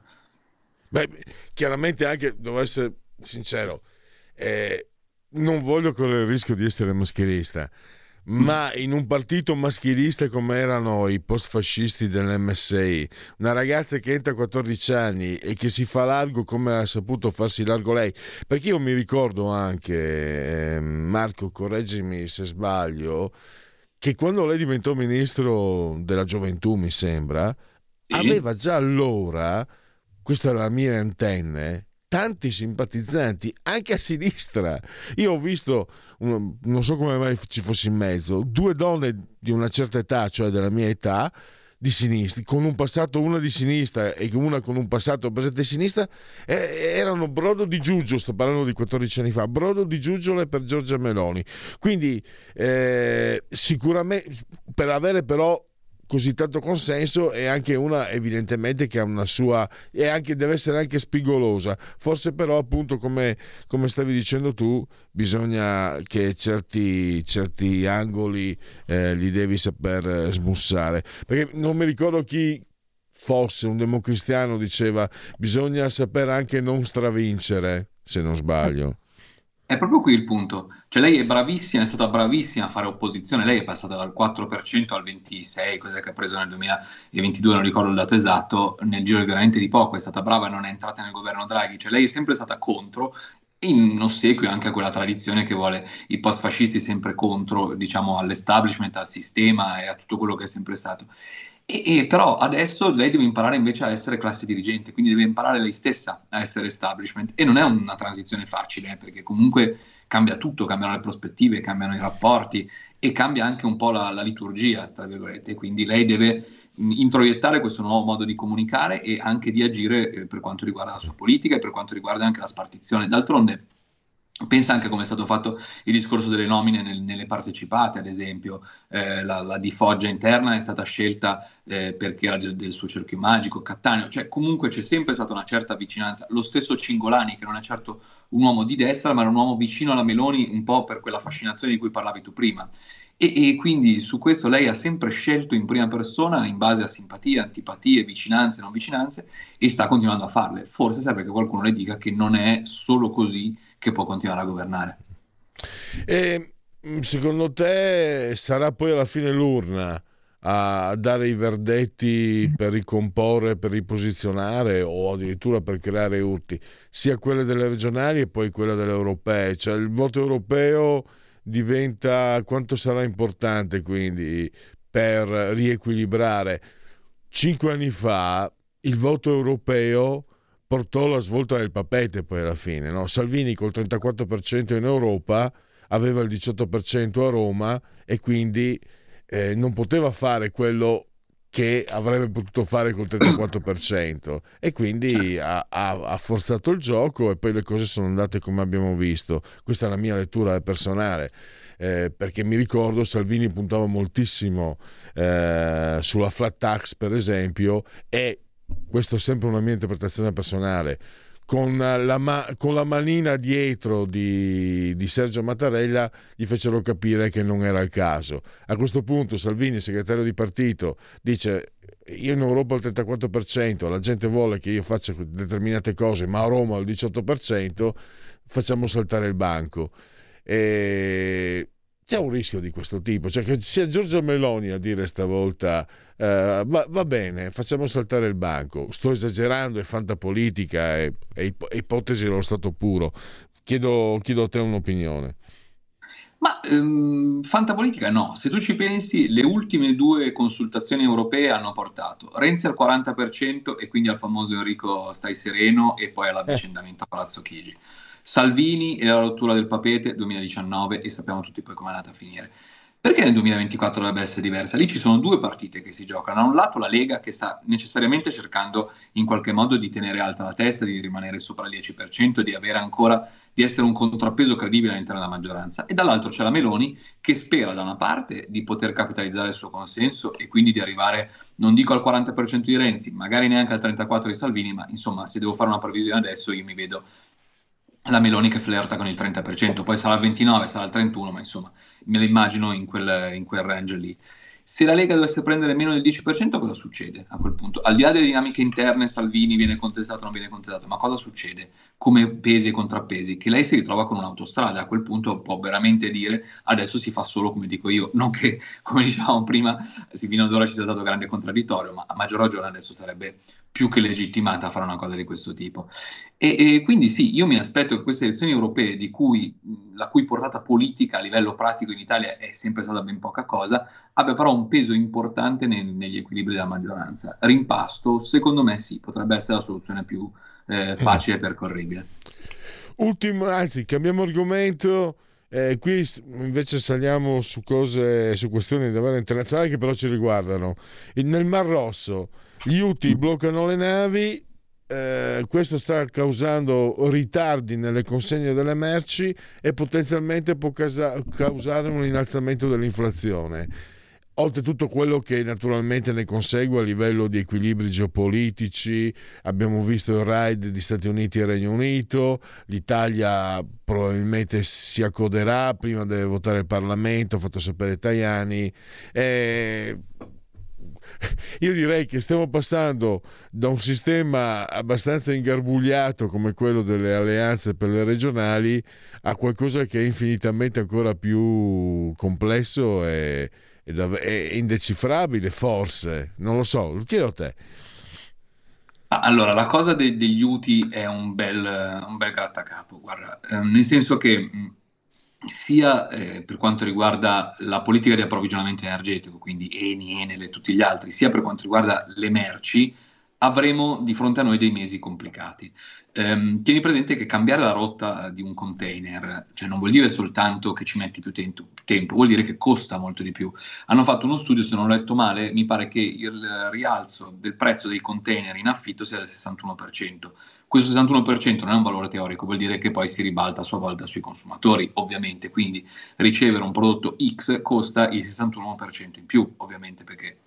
Beh, chiaramente anche, devo essere sincero, eh, non voglio correre il rischio di essere mascherista ma in un partito maschilista come erano i post-fascisti dell'MSI, una ragazza che entra a 14 anni e che si fa largo come ha saputo farsi largo lei, perché io mi ricordo anche, eh, Marco, correggimi se sbaglio, che quando lei diventò ministro della gioventù, mi sembra, sì. aveva già allora, questa è la mia antenne, tanti simpatizzanti anche a sinistra. Io ho visto, non so come mai ci fossi in mezzo, due donne di una certa età, cioè della mia età, di sinistra, con un passato una di sinistra e una con un passato presente di sinistra, erano brodo di giuggiole, sto parlando di 14 anni fa, brodo di giuggiole per Giorgia Meloni. Quindi eh, sicuramente per avere però così tanto consenso e anche una evidentemente che ha una sua e anche, deve essere anche spigolosa. Forse però appunto come, come stavi dicendo tu bisogna che certi, certi angoli eh, li devi saper smussare. Perché non mi ricordo chi fosse un democristiano diceva bisogna sapere anche non stravincere se non sbaglio è proprio qui il punto. Cioè lei è bravissima, è stata bravissima a fare opposizione, lei è passata dal 4% al 26%, cos'è che ha preso nel 2022, non ricordo il dato esatto, nel giro veramente di poco, è stata brava e non è entrata nel governo Draghi, cioè lei è sempre stata contro in ossequio anche a quella tradizione che vuole i post-fascisti sempre contro, diciamo, all'establishment, al sistema e a tutto quello che è sempre stato. E, e, però adesso lei deve imparare invece a essere classe dirigente, quindi deve imparare lei stessa a essere establishment e non è una transizione facile eh, perché comunque cambia tutto, cambiano le prospettive, cambiano i rapporti e cambia anche un po' la, la liturgia, tra virgolette, quindi lei deve introiettare questo nuovo modo di comunicare e anche di agire eh, per quanto riguarda la sua politica e per quanto riguarda anche la spartizione. D'altronde Pensa anche come è stato fatto il discorso delle nomine nel, nelle partecipate, ad esempio, eh, la, la, di Foggia interna è stata scelta eh, perché era del, del, suo cerchio magico, Cattaneo, cioè comunque c'è sempre stata una certa vicinanza. Lo stesso Cingolani, che non è certo un uomo di destra, ma era un uomo vicino alla Meloni un po' per quella fascinazione di cui parlavi tu prima. E, e, quindi su questo lei ha sempre scelto in prima persona in base a simpatie, antipatie, vicinanze, non vicinanze e sta continuando a farle. Forse serve che qualcuno le dica che non è solo così che può continuare a governare. E, secondo te sarà poi alla fine l'urna a dare i verdetti per ricomporre, per riposizionare o addirittura per creare urti, sia quelle delle regionali e poi quelle delle europee. Cioè il voto europeo diventa quanto sarà importante quindi per riequilibrare. Cinque anni fa il voto europeo portò la svolta del papete poi alla fine. No? Salvini col 34% in Europa aveva il 18% a Roma e quindi eh, non poteva fare quello che avrebbe potuto fare col 34% e quindi ha, ha, ha, forzato il gioco e poi le cose sono andate come abbiamo visto. Questa è la mia lettura personale. Eh, perché mi ricordo Salvini puntava moltissimo eh, sulla flat tax per esempio e questo è sempre una mia interpretazione personale con la, ma- con la manina dietro di, di, Sergio Mattarella gli fecero capire che non era il caso. A questo punto Salvini, segretario di partito, dice io in Europa ho il 34%, la gente vuole che io faccia determinate cose, ma a Roma ho il 18%, facciamo saltare il banco. E c'è un rischio di questo tipo, cioè che sia Giorgio Meloni a dire stavolta uh, va, va, bene, facciamo saltare il banco, sto esagerando, è fantapolitica, è, è, è ipotesi dello stato puro. Chiedo, chiedo a te un'opinione. Ma ehm, fantapolitica no, se tu ci pensi le ultime due consultazioni europee hanno portato Renzi al 40% e quindi al famoso Enrico stai sereno e poi all'avvicendamento a Palazzo Chigi. Salvini e la rottura del papete 2019 e sappiamo tutti poi come è andata a finire. Perché nel 2024 dovrebbe essere diversa? Lì ci sono due partite che si giocano. Da un lato la Lega che sta necessariamente cercando in qualche modo di tenere alta la testa, di rimanere sopra il 10%, di avere ancora, di essere un contrappeso credibile all'interno della maggioranza. E dall'altro c'è la Meloni che spera da una parte di poter capitalizzare il suo consenso e quindi di arrivare, non dico al 40% di Renzi, magari neanche al 34% di Salvini, ma insomma se devo fare una previsione adesso io mi vedo la Meloni che flirta con il 30%, poi sarà il 29%, sarà il 31%, ma insomma me la immagino in quel, in quel range lì. Se la Lega dovesse prendere meno del 10%, cosa succede a quel punto? Al di là delle dinamiche interne, Salvini viene contestato o non viene contestato, ma cosa succede come pesi e contrappesi? Che lei si ritrova con un'autostrada, a quel punto può veramente dire adesso si fa solo come dico io, non che come dicevamo prima, fino ad ora ci sia stato grande contraddittorio, ma a maggior ragione adesso sarebbe più che legittimata a fare una cosa di questo tipo. E, e, quindi sì, io mi aspetto che queste elezioni europee, di cui, la cui portata politica a livello pratico in Italia è sempre stata ben poca cosa, abbia però un peso importante nel, negli equilibri della maggioranza. Rimpasto, secondo me sì, potrebbe essere la soluzione più eh, facile e percorribile. Ultimo, anzi, cambiamo argomento. Eh, qui invece saliamo su cose, su questioni di livello internazionale che però ci riguardano. nel Mar Rosso gli UTI bloccano le navi, eh, questo sta causando ritardi nelle consegne delle merci e potenzialmente può casa- causare un innalzamento dell'inflazione. Oltretutto quello che naturalmente ne consegue a livello di equilibri geopolitici, abbiamo visto il raid di Stati Uniti e Regno Unito, l'Italia probabilmente si accoderà, prima deve votare il Parlamento, ha fatto sapere Tajani. Eh, io direi che stiamo passando da un sistema abbastanza ingarbugliato come quello delle alleanze per le regionali a qualcosa che è infinitamente ancora più complesso e, e indecifrabile, forse, non lo so, lo chiedo a te. Allora, la cosa de- degli UTI è un bel, un bel grattacapo, guarda, eh, nel senso che sia eh, per quanto riguarda la politica di approvvigionamento energetico, quindi Eni, Enel e tutti gli altri, sia per quanto riguarda le merci, avremo di fronte a noi dei mesi complicati. Ehm, tieni presente che cambiare la rotta di un container, cioè non vuol dire soltanto che ci metti più tempo, tempo, vuol dire che costa molto di più. Hanno fatto uno studio, se non ho letto male, mi pare che il rialzo del prezzo dei container in affitto sia del 61%. Questo 61% non è un valore teorico, vuol dire che poi si ribalta a sua volta sui consumatori, ovviamente, quindi ricevere un prodotto X costa il 61% in più, ovviamente, perché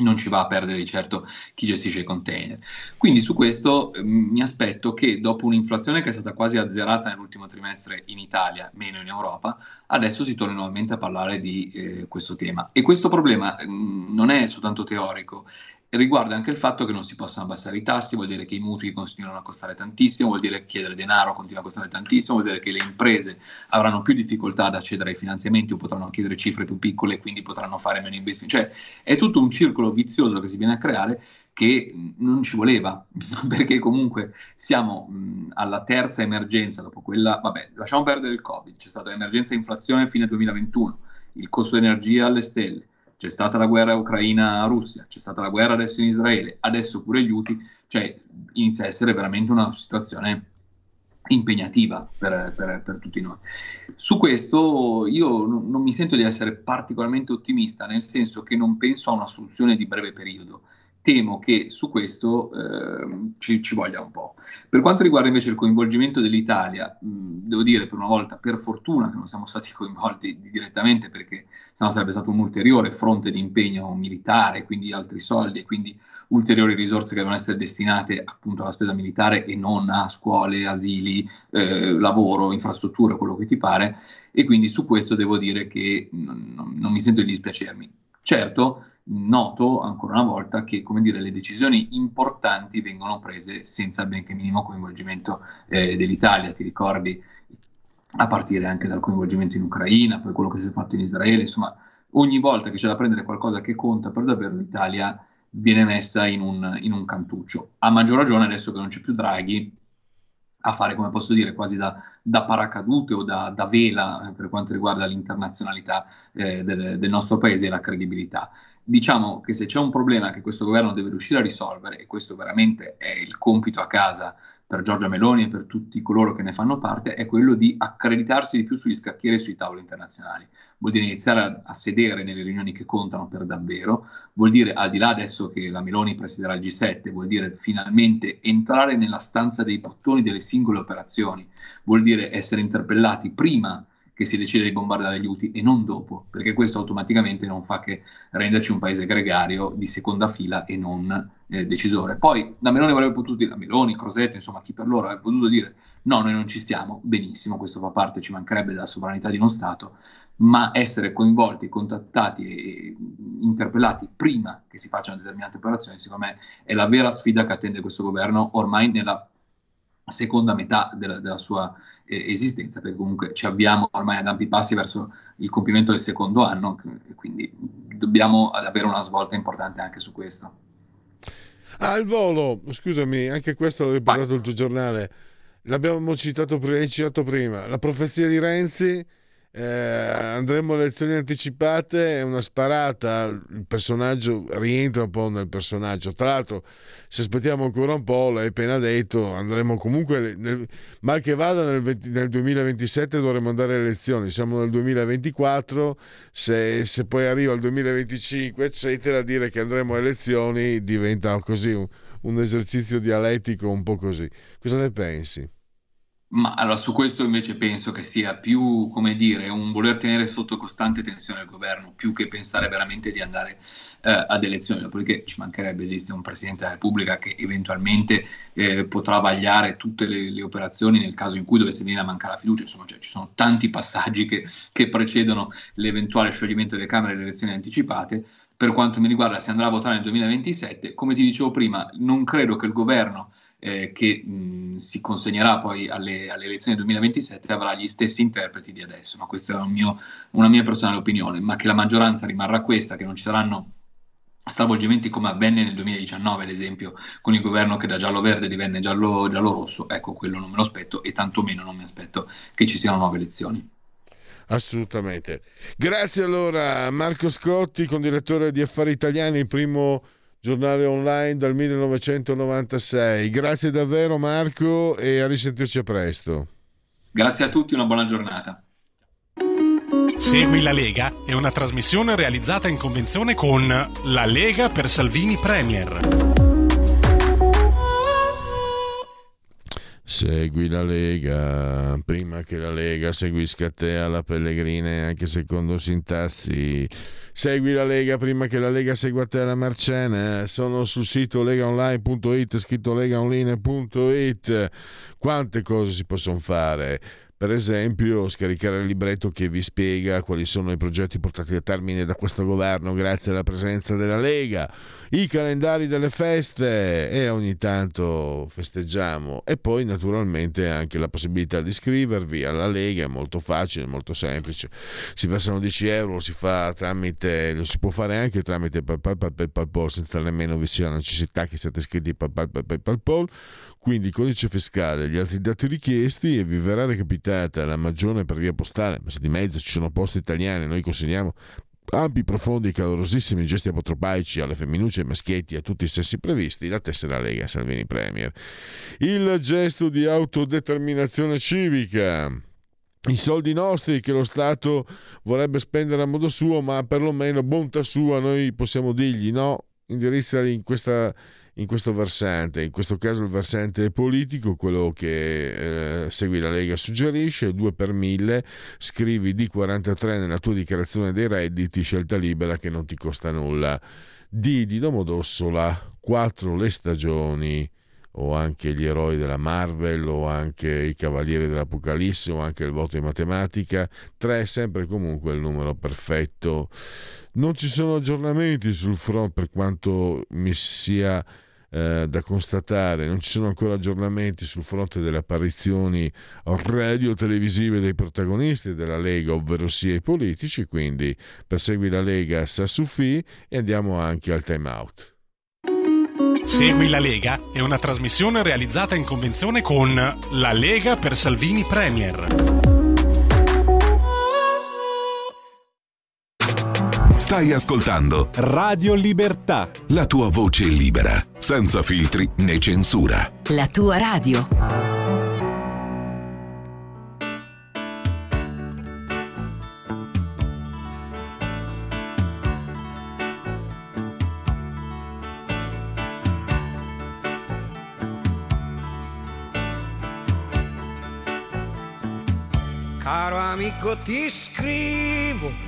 non ci va a perdere di certo chi gestisce i container. Quindi su questo eh, mi aspetto che dopo un'inflazione che è stata quasi azzerata nell'ultimo trimestre in Italia, meno in Europa, adesso si torni nuovamente a parlare di eh, questo tema. E questo problema mh, mm, non è soltanto teorico, riguarda anche il fatto che non si possono abbassare i tassi, vuol dire che i mutui continuano a costare tantissimo, vuol dire che chiedere denaro continua a costare tantissimo, vuol dire che le imprese avranno più difficoltà ad accedere ai finanziamenti o potranno chiedere cifre più piccole e quindi potranno fare meno investimenti. Cioè è tutto un circolo vizioso che si viene a creare che non ci voleva, perché comunque siamo mh, alla terza emergenza dopo quella, vabbè, lasciamo perdere il Covid, c'è stata l'emergenza inflazione fine 2021, il costo di energia alle stelle, c'è stata la guerra ucraina-Russia, c'è stata la guerra adesso in Israele, adesso pure gli UTI, cioè inizia a essere veramente una situazione impegnativa per, per, per tutti noi. Su questo io non, non mi sento di essere particolarmente ottimista, nel senso che non penso a una soluzione di breve periodo temo che su questo eh, ci, ci, voglia un po'. Per quanto riguarda invece il coinvolgimento dell'Italia, mh, devo dire per una volta, per fortuna che non siamo stati coinvolti direttamente perché sennò sarebbe stato un ulteriore fronte di impegno militare, quindi altri soldi e quindi ulteriori risorse che devono essere destinate appunto alla spesa militare e non a scuole, asili, eh, lavoro, infrastrutture, quello che ti pare. E quindi su questo devo dire che non, non, mi sento di dispiacermi. Certo, noto ancora una volta che dire, le decisioni importanti vengono prese senza il benché minimo coinvolgimento eh, dell'Italia. Ti ricordi a partire anche dal coinvolgimento in Ucraina, poi quello che si è fatto in Israele, insomma, ogni volta che c'è da prendere qualcosa che conta per davvero l'Italia viene messa in un, in un cantuccio. A maggior ragione adesso che non c'è più Draghi, a fare, come posso dire, quasi da, da paracadute o da, da, vela eh, per quanto riguarda l'internazionalità eh, del, del, nostro paese e la credibilità diciamo che se c'è un problema che questo governo deve riuscire a risolvere, e questo veramente è il compito a casa per Giorgia Meloni e per tutti coloro che ne fanno parte, è quello di accreditarsi di più sugli scacchieri e sui tavoli internazionali. Vuol dire iniziare a, a, sedere nelle riunioni che contano per davvero, vuol dire al di là adesso che la Meloni presiderà il G7, vuol dire finalmente entrare nella stanza dei bottoni delle singole operazioni, vuol dire essere interpellati prima che si decide di bombardare gli UTI e non dopo, perché questo automaticamente non fa che renderci un paese gregario di seconda fila e non eh, decisore. Poi la Meloni avrebbe potuto dire, la Meloni, Crosetto, insomma chi per loro avrebbe potuto dire no, noi non ci stiamo, benissimo, questo fa parte, ci mancherebbe della sovranità di uno Stato, ma essere coinvolti, contattati e interpellati prima che si facciano determinate operazioni, secondo me è la vera sfida che attende questo governo ormai nella seconda metà della, della sua eh, esistenza, perché comunque ci avviamo ormai ad ampi passi verso il compimento del secondo anno, quindi dobbiamo avere una svolta importante anche su questo. Ah, il volo, scusami, anche questo l'ho riportato il tuo giornale, l'abbiamo citato citato prima, la profezia di Renzi eh, andremo a elezioni anticipate, è una sparata, il personaggio rientra un po' nel personaggio. Tra l'altro, se aspettiamo ancora un po', l'hai appena detto, andremo comunque, nel, mal che vada nel, 20, nel, 2027 dovremo andare alle elezioni, siamo nel 2024, se, se, poi arriva il 2025, eccetera, dire che andremo a elezioni diventa così un, un esercizio dialettico un po' così. Cosa ne pensi? Ma allora su questo invece penso che sia più, come dire, un voler tenere sotto costante tensione il governo, più che pensare veramente di andare eh, ad elezioni, dopodiché ci mancherebbe esiste un Presidente della Repubblica che eventualmente eh, potrà vagliare tutte le, le, operazioni nel caso in cui dovesse venire a mancare la fiducia, insomma cioè, ci sono tanti passaggi che, che precedono l'eventuale scioglimento delle Camere e le elezioni anticipate, per quanto mi riguarda si andrà a votare nel 2027, come ti dicevo prima, non credo che il governo eh, che mh, si consegnerà poi alle, alle, elezioni del 2027 avrà gli stessi interpreti di adesso, ma questa è un mio, una mia personale opinione, ma che la maggioranza rimarrà questa, che non ci saranno stravolgimenti come avvenne nel 2019, ad esempio, con il governo che da giallo-verde divenne giallo-rosso, ecco, quello non me lo aspetto e tantomeno non mi aspetto che ci siano nuove elezioni. Assolutamente. Grazie allora a Marco Scotti, condirettore di Affari Italiani, primo giornale online dal 1996. Grazie davvero Marco e a risentirci a presto. Grazie a tutti, una buona giornata. Segui la Lega è una trasmissione realizzata in convenzione con La Lega per Salvini Premier. Segui la Lega, prima che la Lega seguisca te alla Pellegrina anche secondo sintassi. Segui la Lega prima che la Lega segua te alla Marcena. Sono sul sito legaonline.it, scritto legaonline.it. Quante cose si possono fare? Per esempio, scaricare il libretto che vi spiega quali sono i progetti portati a termine da questo governo grazie alla presenza della Lega, i calendari delle feste e ogni tanto festeggiamo. E poi naturalmente anche la possibilità di iscrivervi alla Lega, è molto facile, molto semplice. Si versano 10 euro, lo si fa tramite, lo si può fare anche tramite PayPal, senza nemmeno vi sia la necessità che siate iscritti a PayPal quindi codice fiscale e gli altri dati richiesti e vi verrà recapitata la magione per via postale, ma se di mezzo ci sono posti italiani noi consegniamo ampi, profondi, calorosissimi gesti apotropaici alle femminucce e maschietti a tutti i sessi previsti, la tessera Lega Salvini Premier. Il gesto di autodeterminazione civica i soldi nostri che lo Stato vorrebbe spendere a modo suo, ma perlomeno bontà sua noi possiamo dirgli no, indirizzali in questa in questo versante, in questo caso il versante politico, quello che eh, Segui la Lega suggerisce, 2 per 1000, scrivi D43 nella tua dichiarazione dei redditi, scelta libera che non ti costa nulla. D di Domodossola, 4 le stagioni, o anche gli eroi della Marvel, o anche i cavalieri dell'Apocalisse, o anche il voto in matematica, 3 è sempre comunque il numero perfetto. Non ci sono aggiornamenti sul front per quanto mi sia eh, da constatare, non ci sono ancora aggiornamenti sul fronte delle apparizioni radio-televisive dei protagonisti della Lega, ovvero sia i politici, quindi persegui la Lega Sassufi e andiamo anche al time out. Segui la Lega è una trasmissione realizzata in convenzione con La Lega per Salvini Premier. Stai ascoltando Radio Libertà. La tua voce libera, senza filtri né censura. La tua radio. Caro amico ti scrivo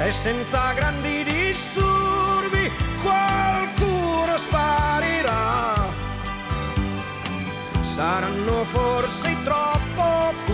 e senza grandi disturbi qualcuno sparirà. Saranno forse troppo furbi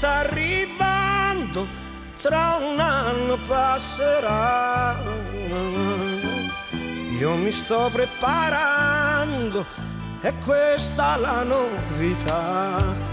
sta arrivando, tra un anno passerà. Io mi sto preparando, è questa la novità.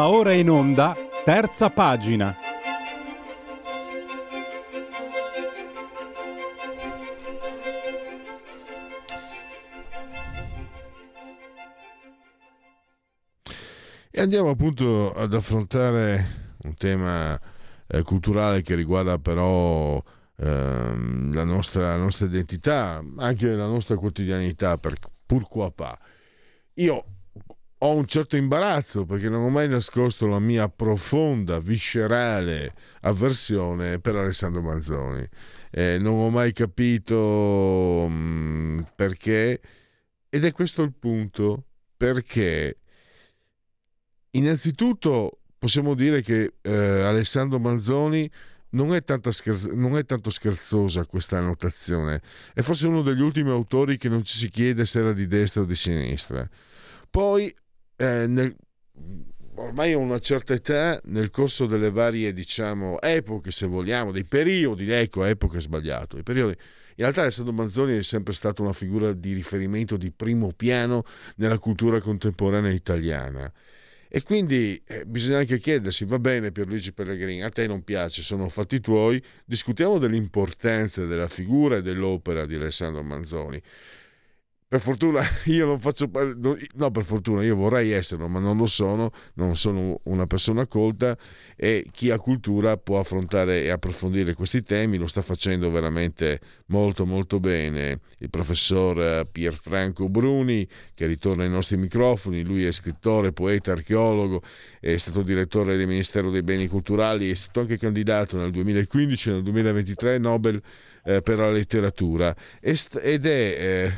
Va ora in onda, terza pagina. E andiamo appunto ad affrontare un tema eh, culturale che riguarda però ehm, la, nostra, la nostra identità, anche la nostra quotidianità, per, pur qua. Io ho un certo imbarazzo perché non ho mai nascosto la mia profonda, viscerale avversione per Alessandro Manzoni. Eh, non ho mai capito mh, perché, ed è questo il punto, perché innanzitutto possiamo dire che eh, Alessandro Manzoni non è, scherz- non è, tanto scherzosa questa annotazione, è forse uno degli ultimi autori che non ci si chiede se era di destra o di sinistra. Poi eh, nel, ormai a una certa età, nel corso delle varie, diciamo, epoche, se vogliamo, dei periodi, ecco, epoche sbagliato, i periodi, in realtà Alessandro Manzoni è sempre stata una figura di riferimento di primo piano nella cultura contemporanea italiana. E quindi eh, bisogna anche chiedersi, va bene Pierluigi Pellegrini, a te non piace, sono fatti tuoi, discutiamo dell'importanza della figura e dell'opera di Alessandro Manzoni per fortuna io non faccio no per fortuna io vorrei esserlo ma non lo sono non sono una persona colta e chi ha cultura può affrontare e approfondire questi temi lo sta facendo veramente molto molto bene il professor eh, Pierfranco Bruni che ritorna ai nostri microfoni lui è scrittore poeta archeologo è stato direttore del Ministero dei Beni Culturali è stato anche candidato nel 2015 e nel 2023 Nobel eh, per la letteratura. Ed è eh,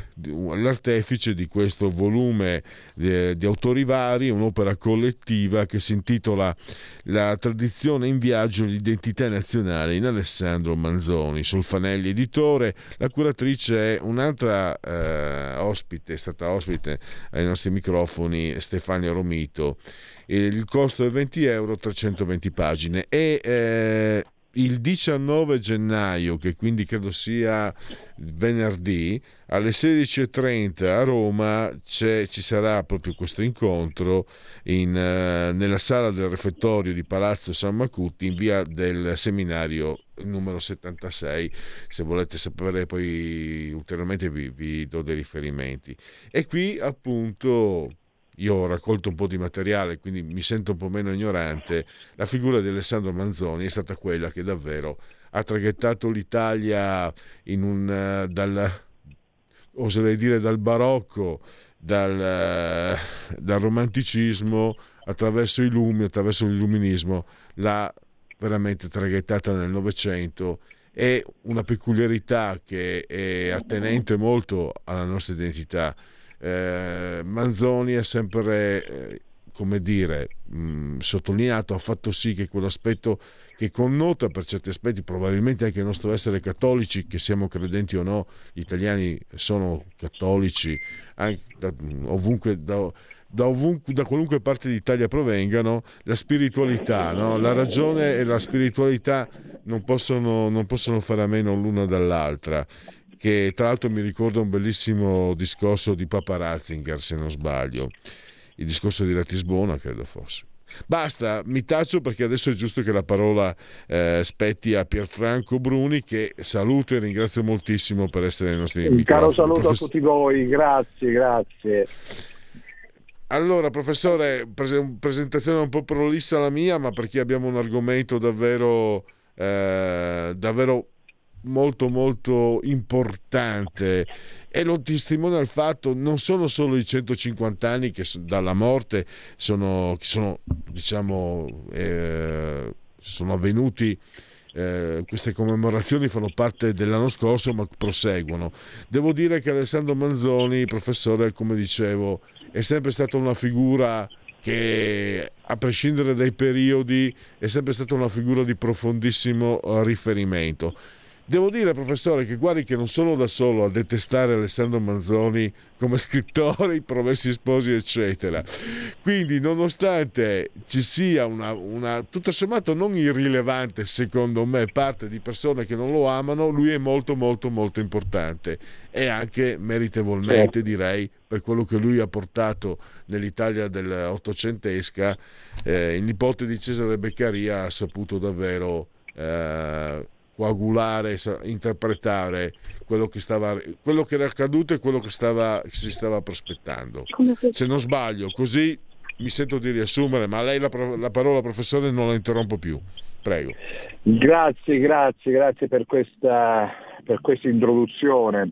l'artefice di questo volume di, di autori vari, un'opera collettiva che si intitola La tradizione in viaggio l'identità nazionale in Alessandro Manzoni, Solfanelli editore, la curatrice è un'altra eh, ospite, è stata ospite ai nostri microfoni Stefania Romito. Il costo è 20 euro, 320 pagine. E eh, il 19 gennaio, che quindi credo sia venerdì, alle 16.30 a Roma ci sarà proprio questo incontro in, uh, nella sala del refettorio di Palazzo San Macuti in via del seminario numero 76 se volete sapere poi ulteriormente vi, vi do dei riferimenti. E qui appunto io ho raccolto un po' di materiale, quindi mi sento un po' meno ignorante, la figura di Alessandro Manzoni è stata quella che davvero ha traghettato l'Italia un, uh, dal, oserei dire dal barocco, dal, uh, dal, romanticismo, attraverso i lumi, attraverso l'illuminismo, l'ha veramente traghettata nel Novecento. È una peculiarità che è attenente molto alla nostra identità eh, Manzoni ha sempre, eh, come dire, mh, mm, sottolineato, ha fatto sì che quell'aspetto che connota per certi aspetti probabilmente anche il nostro essere cattolici, che siamo credenti o no, gli italiani sono cattolici, da, ovunque, da, da, ovunque, da, qualunque parte d'Italia provengano, la spiritualità, no? la ragione e la spiritualità non possono, non possono fare a meno l'una dall'altra che tra l'altro mi ricorda un bellissimo discorso di Papa Ratzinger, se non sbaglio, il discorso di Ratisbona, credo fosse. Basta, mi taccio perché adesso è giusto che la parola eh, spetti a Pierfranco Bruni che saluto e ringrazio moltissimo per essere nei nostri Un caro saluto Profess- a tutti voi, grazie, grazie. Allora, professore, pres- presentazione un po' prolissa la mia, ma perché abbiamo un argomento davvero, eh, davvero molto molto importante. E lo testimonia il fatto non sono solo i 150 anni che dalla morte sono, sono diciamo eh, sono avvenuti eh, queste commemorazioni fanno parte dell'anno scorso ma proseguono. Devo dire che Alessandro Manzoni professore come dicevo è sempre stata una figura che a prescindere dai periodi è sempre stata una figura di profondissimo riferimento Devo dire, professore, che guardi che non sono da solo a detestare Alessandro Manzoni come scrittore, i promessi sposi, eccetera. Quindi, nonostante ci sia una, una, tutto sommato non irrilevante, secondo me, parte di persone che non lo amano, lui è molto, molto, molto importante e anche meritevolmente, direi, per quello che lui ha portato nell'Italia dell'ottocentesca. Eh, il nipote di Cesare Beccaria ha saputo davvero. Eh, coagulare, interpretare quello che, stava, quello che era accaduto e quello che, stava, che si stava prospettando. Se non sbaglio, così mi sento di riassumere, ma lei la, la, parola professore non la interrompo più. Prego. Grazie, grazie, grazie per questa, per questa introduzione.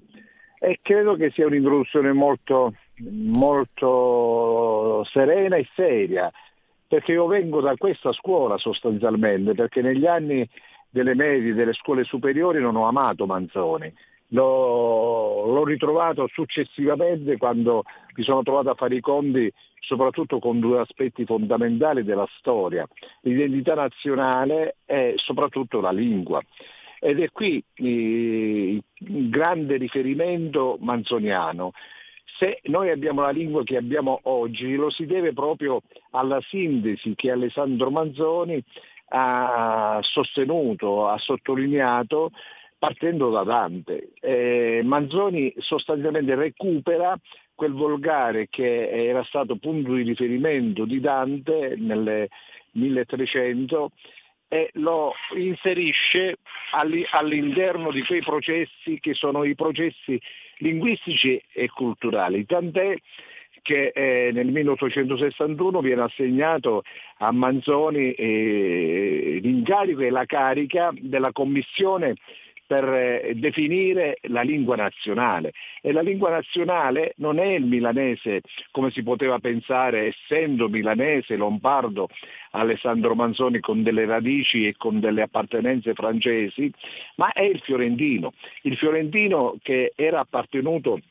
E credo che sia un'introduzione molto, molto serena e seria, perché io vengo da questa scuola sostanzialmente, perché negli anni delle medie, delle scuole superiori non ho amato Manzoni. L'ho, l'ho, ritrovato successivamente quando mi sono trovato a fare i conti soprattutto con due aspetti fondamentali della storia, l'identità nazionale e soprattutto la lingua. Ed è qui il grande riferimento manzoniano. Se noi abbiamo la lingua che abbiamo oggi, lo si deve proprio alla sintesi che Alessandro Manzoni ha sostenuto, ha sottolineato partendo da Dante. Eh, Manzoni sostanzialmente recupera quel volgare che era stato punto di riferimento di Dante nel 1300 e lo inserisce all'interno di quei processi che sono i processi linguistici e culturali, tant'è che eh, nel 1861 viene assegnato a Manzoni eh, l'incarico e la carica della commissione per eh, definire la lingua nazionale. E la lingua nazionale non è il milanese come si poteva pensare essendo milanese, lombardo, Alessandro Manzoni con delle radici e con delle appartenenze francesi, ma è il fiorentino, il fiorentino che era appartenuto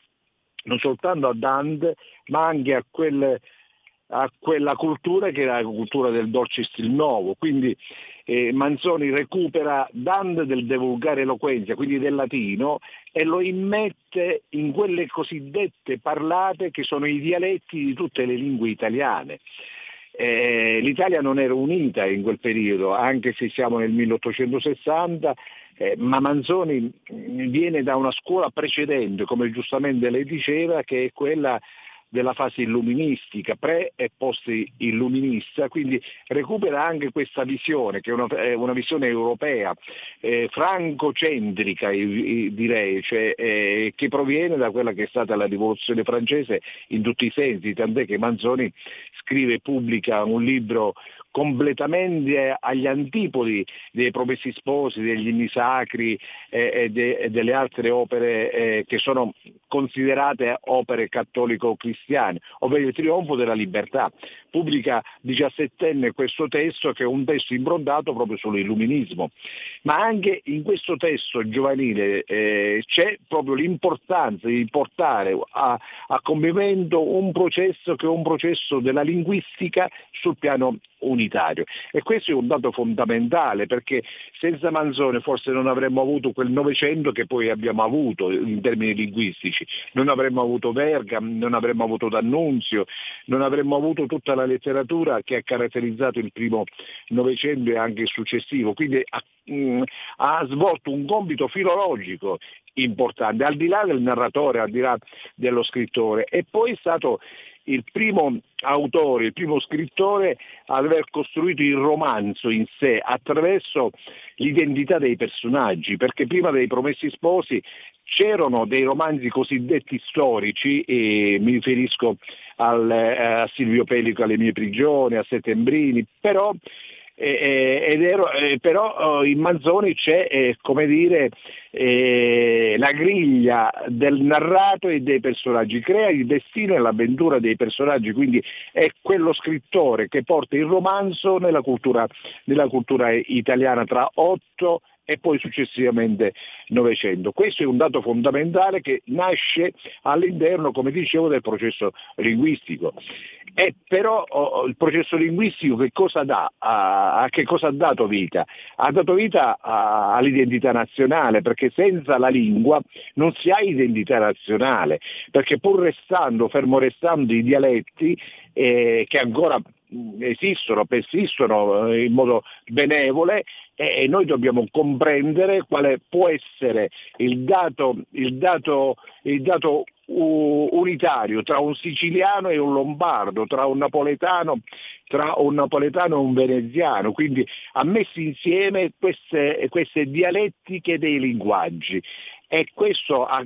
non soltanto a Dante ma anche a quel a quella cultura che era la cultura del dolce stil nuovo. Quindi eh, Manzoni recupera Dante del De vulgare eloquenza, quindi del latino, e lo immette in quelle cosiddette parlate che sono i dialetti di tutte le lingue italiane. Eh, L'Italia non era unita in quel periodo, anche se siamo nel 1860, eh, ma Manzoni viene da una scuola precedente, come giustamente lei diceva, che è quella della fase illuministica, pre e post illuminista, quindi recupera anche questa visione, che è una, è una visione europea, eh, francocentrica direi, cioè, eh, che proviene da quella che è stata la rivoluzione francese in tutti i sensi, tant'è che Manzoni scrive e pubblica un libro completamente agli antipodi dei Promessi Sposi, degli Inni Sacri eh, e, de, e, delle altre opere eh, che sono considerate opere cattolico-cristiane, ovvero il trionfo della libertà. Pubblica 17enne questo testo che è un testo improntato proprio sull'illuminismo, ma anche in questo testo giovanile eh, c'è proprio l'importanza di portare a, a compimento un processo che è un processo della linguistica sul piano unitario. E questo è un dato fondamentale perché senza Manzone forse non avremmo avuto quel Novecento che poi abbiamo avuto in termini linguistici, non avremmo avuto Verga, non avremmo avuto D'Annunzio, non avremmo avuto tutta la letteratura che ha caratterizzato il primo Novecento e anche il successivo. Quindi ha, mh, mm, ha svolto un compito filologico importante, al di là del narratore, al di là dello scrittore, e poi è stato il primo autore, il primo scrittore ad aver costruito il romanzo in sé attraverso l'identità dei personaggi, perché prima dei Promessi Sposi c'erano dei romanzi cosiddetti storici, e mi riferisco al, eh, a Silvio Pellico alle mie prigioni, a Settembrini, però ed ero, eh, però oh, in Manzoni c'è eh, come dire, eh, la griglia del narrato e dei personaggi, crea il destino e l'avventura dei personaggi, quindi è quello scrittore che porta il romanzo nella cultura, nella cultura italiana. Tra otto e poi successivamente Novecento. Questo è un dato fondamentale che nasce all'interno, come dicevo, del processo linguistico. E però oh, il processo linguistico che cosa dà? A, a, che cosa ha dato vita? Ha dato vita a, all'identità nazionale, perché senza la lingua non si ha identità nazionale, perché pur restando, fermo restando i dialetti eh, che ancora esistono, persistono eh, in modo benevole e noi dobbiamo comprendere quale può essere il dato, il dato, il dato unitario tra un siciliano e un lombardo, tra un napoletano, tra un napoletano e un veneziano, quindi ha messo insieme queste, queste dialettiche dei linguaggi. E questo ha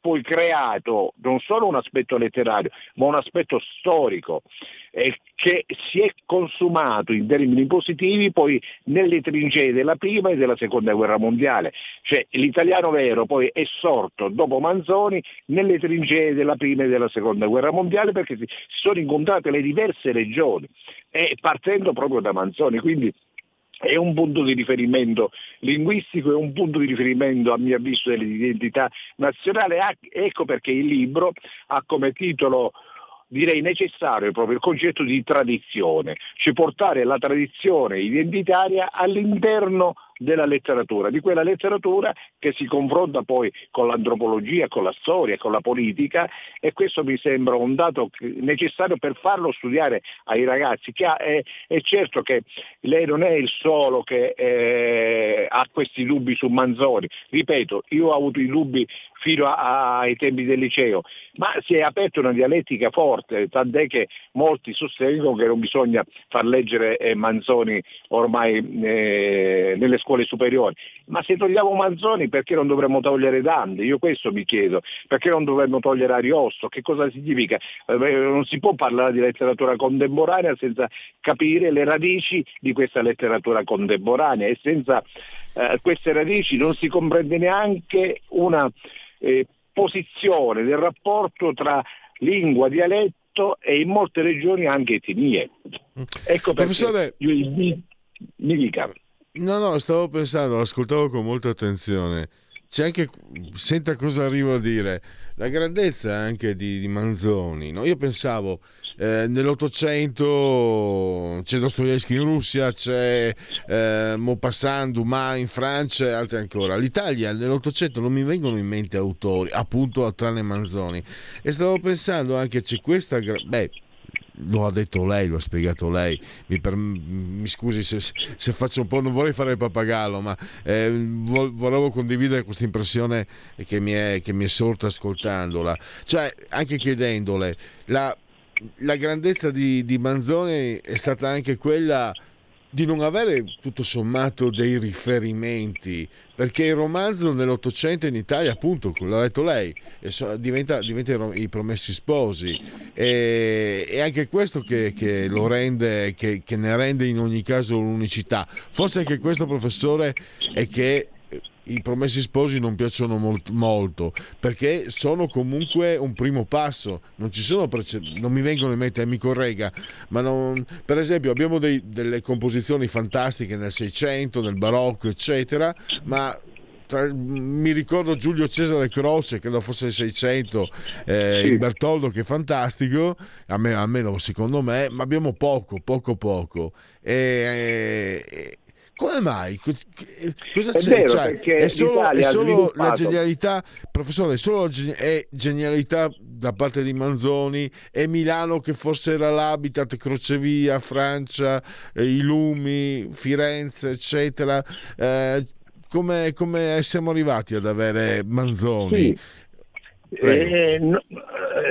poi creato non solo un aspetto letterario, ma un aspetto storico eh, che si è consumato in termini positivi poi nelle trincee della prima e della seconda guerra mondiale. Cioè l'italiano vero poi è sorto dopo Manzoni nelle trincee della prima e della seconda guerra mondiale perché si sono incontrate le diverse regioni e partendo proprio da Manzoni. Quindi è un punto di riferimento linguistico, è un punto di riferimento a mio avviso dell'identità nazionale. Ecco perché il libro ha come titolo direi necessario proprio il concetto di tradizione, cioè portare la tradizione identitaria all'interno della letteratura, di quella letteratura che si confronta poi con l'antropologia, con la storia, con la politica e questo mi sembra un dato necessario per farlo studiare ai ragazzi. Che è, è, certo che lei non è il solo che eh, ha questi dubbi su Manzoni, ripeto, io ho avuto i dubbi fino a, a, ai tempi del liceo, ma si è aperta una dialettica forte, tant'è che molti sostengono che non bisogna far leggere eh, Manzoni ormai eh, nelle scuole scuole superiori. Ma se togliamo Manzoni perché non dovremmo togliere Dante? Io questo mi chiedo. Perché non dovremmo togliere Ariosto? Che cosa significa? Eh, non si può parlare di letteratura contemporanea senza capire le radici di questa letteratura contemporanea e senza eh, queste radici non si comprende neanche una eh, posizione del rapporto tra lingua, dialetto e in molte regioni anche etnie. Ecco perché Professore... mi dica. No, no, stavo pensando, ascoltavo con molta attenzione. C'è anche, senta cosa arrivo a dire, la grandezza anche di, di Manzoni. No? Io pensavo, eh, nell'Ottocento c'è Dostoevsky in Russia, c'è eh, Maupassant, Dumas in Francia e altri ancora. L'Italia nell'Ottocento non mi vengono in mente autori, appunto tranne Manzoni. E stavo pensando anche c'è questa... Beh, lo ha detto lei, lo ha spiegato lei. Mi, per, mi scusi se, se, faccio un po', non vorrei fare il pappagallo, ma eh, volevo condividere questa impressione che mi, è, che mi è sorta ascoltandola. Cioè, anche chiedendole, la, la grandezza di, di Manzoni è stata anche quella di non avere tutto sommato dei riferimenti, perché il romanzo nell'Ottocento in Italia, appunto, l'ha detto lei, diventa, diventa i promessi sposi. E, è anche questo che, che lo rende, che, che ne rende in ogni caso l'unicità. Forse anche questo, professore, è che i promessi sposi non piacciono molto, molto, perché sono comunque un primo passo non, ci sono prece- non mi vengono in mente mi corregga ma non, per esempio abbiamo dei, delle composizioni fantastiche nel 600 nel barocco eccetera ma tra, mi ricordo Giulio Cesare Croce credo fosse il 600 eh, sì. il Bertoldo che è fantastico almeno, almeno secondo me ma abbiamo poco poco poco e, e come mai? Cosa è c'è? Vero, cioè, è solo, è solo la genialità, professore, è solo è genialità da parte di Manzoni e Milano che forse era l'habitat, crocevia, Francia, eh, i lumi, Firenze, eccetera. Eh, come, come, siamo arrivati ad avere Manzoni? Sì. Eh, no,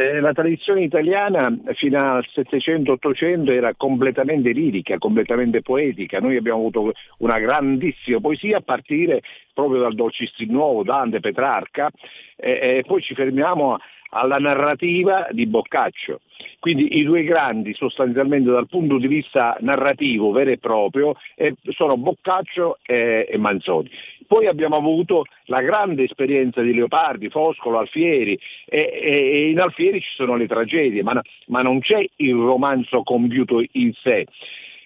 eh, la tradizione italiana fino al 700-800 era completamente lirica, completamente poetica. Noi abbiamo avuto una grandissima poesia a partire proprio dal Dolcistin Nuovo, Dante, Petrarca, e, e poi ci fermiamo alla narrativa di Boccaccio. Quindi i due grandi sostanzialmente dal punto di vista narrativo vero e proprio sono Boccaccio e, e Manzoni. Poi abbiamo avuto la grande esperienza di Leopardi, Foscolo, Alfieri e, e in Alfieri ci sono le tragedie, ma, ma non c'è il romanzo compiuto in sé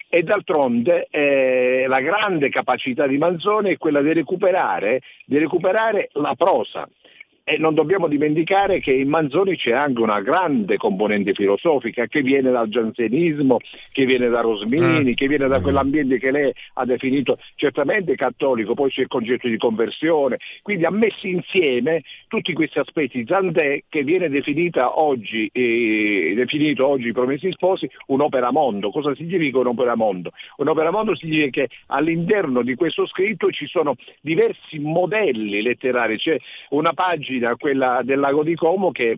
e d'altronde eh, la grande capacità di Manzoni è quella di recuperare, di recuperare la prosa. E non dobbiamo dimenticare che in Manzoni c'è anche una grande componente filosofica che viene dal giansenismo, che viene da Rosmini, ah. che viene da quell'ambiente che lei ha definito certamente cattolico, poi c'è il concetto di conversione. Quindi ha messo insieme tutti questi aspetti, tant'è che viene definita oggi, eh, definito oggi i Promessi Sposi un'opera mondo. Cosa significa un'opera mondo? Un'opera mondo significa che all'interno di questo scritto ci sono diversi modelli letterari, c'è una pagina pagina, quella del lago di Como, che è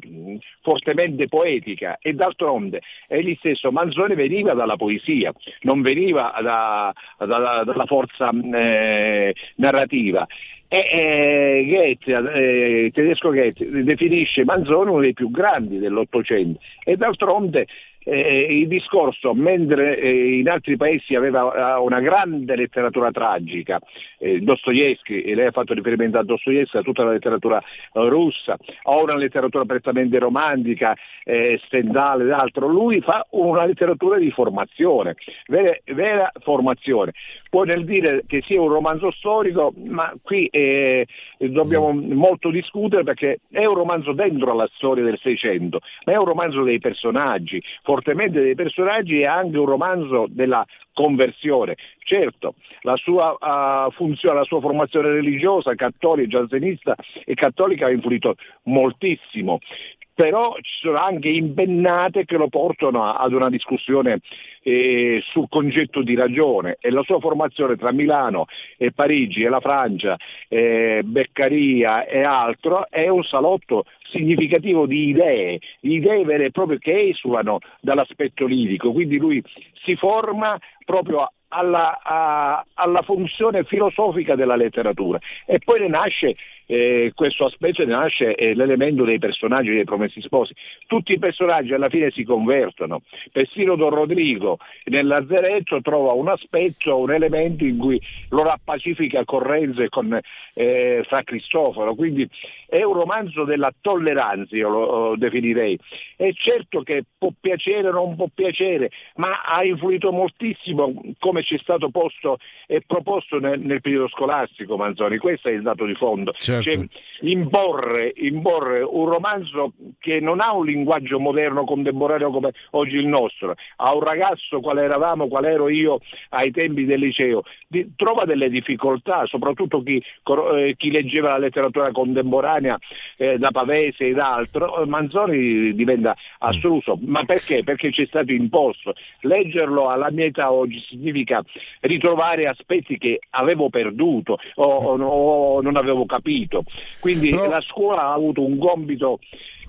fortemente poetica e d'altronde egli stesso Manzoni veniva dalla poesia, non veniva da, da, dalla forza eh, narrativa. E, e Goethe, eh, tedesco Goethe definisce Manzoni uno dei più grandi dell'Ottocento e d'altronde eh, il discorso, mentre eh, in altri paesi aveva una grande letteratura tragica, eh, Dostoevsky, lei ha fatto riferimento a Dostoevsky, a tutta la letteratura russa, o una letteratura prettamente romantica, eh, Stendhal ed altro, lui fa una letteratura di formazione, vera, vera formazione. Poi nel dire che sia un romanzo storico, ma qui eh, dobbiamo molto discutere perché è un romanzo dentro la storia del Seicento, ma è un romanzo dei personaggi, fortemente dei personaggi e anche un romanzo della conversione. Certo, la sua, uh, funzione, la sua formazione religiosa, cattolica, giansenista e cattolica ha influito moltissimo però ci sono anche impennate che lo portano ad una discussione eh, sul concetto di ragione. E la sua formazione tra Milano e Parigi e la Francia, eh, Beccaria e altro è un salotto significativo di idee, idee vere e proprie che esulano dall'aspetto lirico, quindi lui si forma proprio alla, a, alla funzione filosofica della letteratura. E poi ne nasce eh, questo aspetto nasce eh, l'elemento dei personaggi dei promessi sposi. Tutti i personaggi alla fine si convertono. Persino Don Rodrigo nel trova un aspetto, un elemento in cui lo rappacifica con Renzo e con eh, Fra Cristoforo. Quindi è un romanzo della tolleranza, io lo, lo definirei. È certo che può piacere o non può piacere, ma ha influito moltissimo come ci è stato posto e proposto nel, nel periodo scolastico Manzoni. Questo è il dato di fondo. Certo. Cioè, imporre, imporre un romanzo che non ha un linguaggio moderno, contemporaneo come oggi il nostro, a un ragazzo quale eravamo, quale ero io ai tempi del liceo, di, trova delle difficoltà, soprattutto chi, eh, chi leggeva la letteratura contemporanea eh, da Pavese ed altro, Manzoni diventa assoluto. Ma perché? Perché ci è stato imposto. Leggerlo alla mia età oggi significa ritrovare aspetti che avevo perduto o, o, o non avevo capito capito. Quindi Però... la scuola ha avuto un compito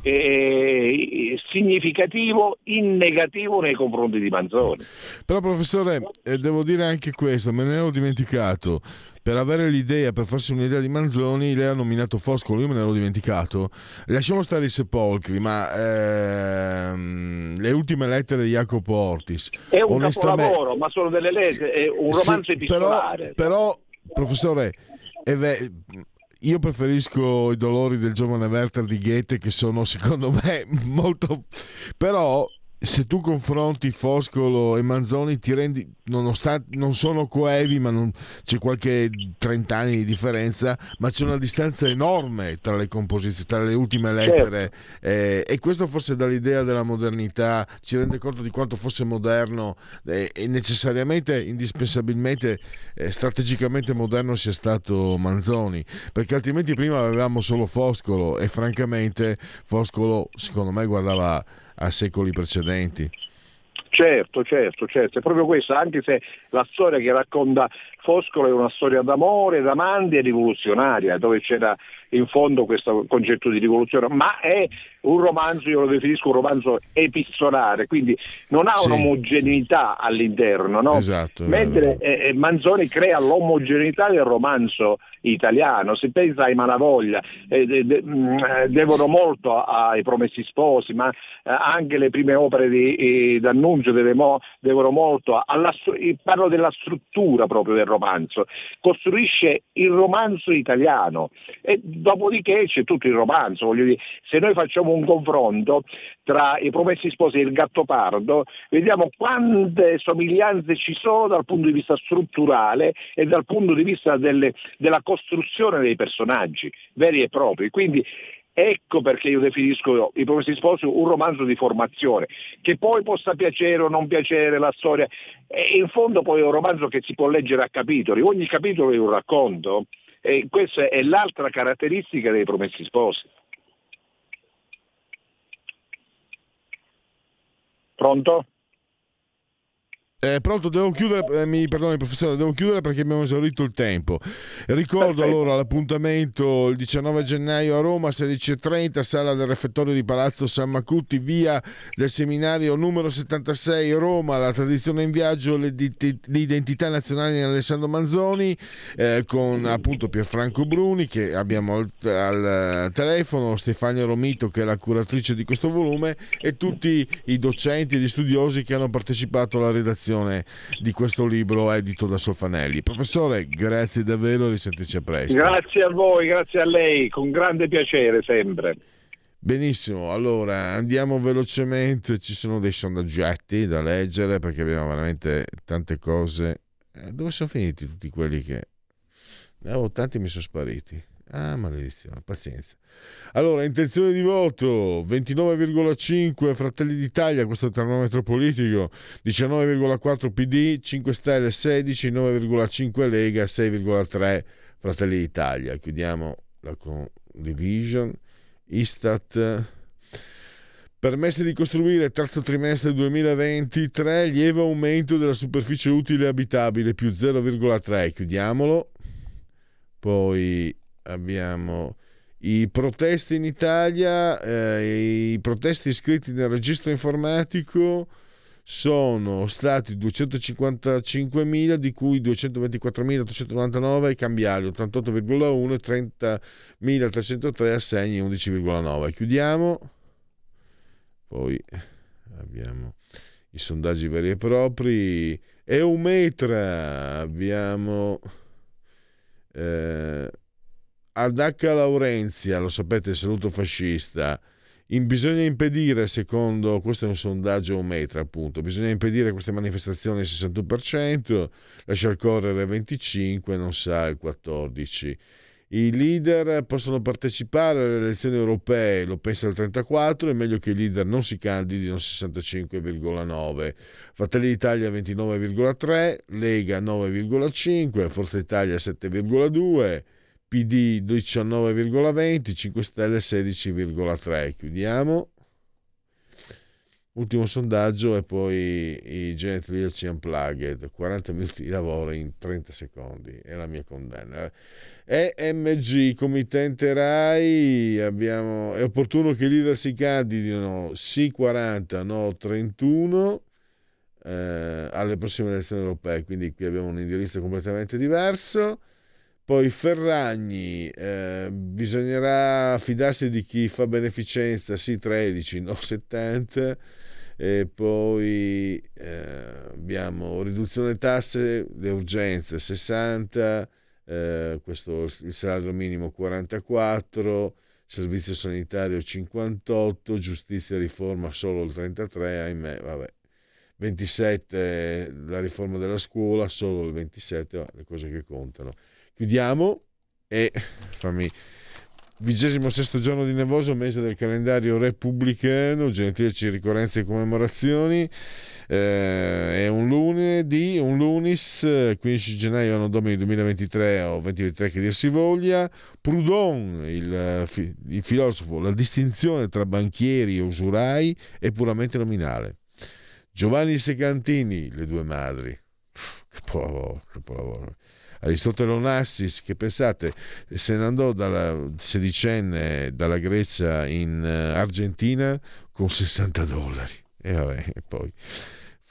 eh, significativo in negativo nei confronti di Manzoni. Però professore, eh, devo dire anche questo, me ne ero dimenticato. Per avere l'idea, per farsi un'idea di Manzoni, lei ha nominato Foscolo, io me ne ero dimenticato. Lasciamo stare i sepolcri, ma ehm, le ultime lettere di Jacopo Ortis. È un onestamente... capolavoro, ma sono delle lettere, è un romanzo sì, epistolare. Però, però professore, ve- io preferisco i dolori del giovane Werther di Goethe che sono secondo me molto però se tu confronti Foscolo e Manzoni ti rendi, nonostante non sono coevi, ma non, c'è qualche 30 anni di differenza, ma c'è una distanza enorme tra le composizioni, tra le ultime lettere certo. eh, e questo forse dall'idea della modernità ci rende conto di quanto fosse moderno eh, e necessariamente, indispensabilmente, eh, strategicamente moderno sia stato Manzoni, perché altrimenti prima avevamo solo Foscolo e francamente Foscolo secondo me guardava a secoli precedenti. Certo, certo, certo, è proprio questo, anche se la storia che racconta Foscolo è una storia d'amore, d'amanti e rivoluzionaria, dove c'era in fondo questo concetto di rivoluzione, ma è un romanzo, io lo definisco un romanzo epistolare, quindi non ha sì. un'omogeneità all'interno, no? esatto, mentre eh, Manzoni crea l'omogeneità del romanzo italiano, si pensa ai Malavoglia, eh, de, de, mm, eh, devono molto ai Promessi Sposi, ma eh, anche le prime opere di, eh, d'annuncio devono, devono molto, alla, parlo della struttura proprio del romanzo, costruisce il romanzo italiano e dopodiché c'è tutto il romanzo, voglio dire, se noi facciamo un confronto tra i Promessi Sposi e il Gattopardo, vediamo quante somiglianze ci sono dal punto di vista strutturale e dal punto di vista delle, della costruzione dei personaggi veri e propri. Quindi Ecco perché io definisco I Promessi Sposi un romanzo di formazione, che poi possa piacere o non piacere la storia, e in fondo poi è un romanzo che si può leggere a capitoli, ogni capitolo è un racconto, e questa è l'altra caratteristica dei Promessi Sposi. Pronto? Eh, pronto, devo chiudere, eh, mi perdoni professore, devo chiudere perché abbiamo esaurito il tempo. Ricordo Perfetto. allora l'appuntamento il 19 gennaio a Roma, 16.30, sala del refettorio di Palazzo San Macuti, via del seminario numero 76 Roma, la tradizione in viaggio, l'identità nazionale di Alessandro Manzoni, eh, con appunto Pierfranco Bruni che abbiamo al, al telefono, Stefania Romito che è la curatrice di questo volume e tutti i docenti e gli studiosi che hanno partecipato alla redazione presentazione di questo libro edito da Solfanelli. Professore, grazie davvero, risentirci a presto. Grazie a voi, grazie a lei, con grande piacere sempre. Benissimo, allora andiamo velocemente, ci sono dei sondaggetti da leggere perché abbiamo veramente tante cose. Eh, dove sono finiti tutti quelli che... Avevo tanti mi sono spariti. Ah, maledizione, pazienza. Allora, intenzione di voto 29,5 Fratelli d'Italia, questo termometro politico, 19,4 PD, 5 Stelle 16, 9,5 Lega, 6,3 Fratelli d'Italia. Chiudiamo la division. Istat permessi di costruire terzo trimestre 2023 lieve aumento della superficie utile abitabile più 0,3 chiudiamolo poi abbiamo i protesti in Italia, eh, i protesti iscritti nel registro informatico sono stati 255.000 di cui 224.899 ai cambiali 88,1 e 30.303 assegni 11,9 chiudiamo. Poi abbiamo i sondaggi veri e propri. Eumetra abbiamo eh, Adacca Laurenzia lo sapete saluto fascista in, bisogna impedire, secondo questo è un sondaggio un metro appunto, bisogna impedire queste manifestazioni al 61%, lasciar correre il 25%, non sa il 14%. I leader possono partecipare alle elezioni europee, lo pensa il 34%, è meglio che i leader non si candidino 65,9%. Fratelli d'Italia 29,3%, Lega 9,5%, Forza Italia 7,2%. PD 19,20, 5 Stelle 16,3. Chiudiamo. Ultimo sondaggio e poi i Janet Learci Unplugged, 40 minuti di lavoro in 30 secondi, è la mia condanna. EMG, committente RAI, abbiamo, è opportuno che i leader si candidino sì 40, no 31 eh, alle prossime elezioni europee, quindi qui abbiamo un indirizzo completamente diverso. Poi Ferragni, eh, bisognerà fidarsi di chi fa beneficenza, sì 13, no 70. E poi eh, abbiamo riduzione tasse, le urgenze 60, eh, questo, il salario minimo 44, servizio sanitario 58, giustizia e riforma solo il 33, ahimè, vabbè. 27 la riforma della scuola, solo il 27, le cose che contano. Chiudiamo e fammi vigesimo sesto giorno di nevoso, mese del calendario repubblicano, gentileci ricorrenze e commemorazioni. Eh, è un lunedì, un lunis, 15 gennaio anno domini 2023 o 2023 che dir si voglia. Proudhon, il, il filosofo, la distinzione tra banchieri e usurai è puramente nominale. Giovanni Secantini, le due madri. Capolavoro, capolavoro. Aristotele Onassis che pensate se ne andò dalla sedicenne dalla Grecia in eh, Argentina con 60 dollari. E vabbè e poi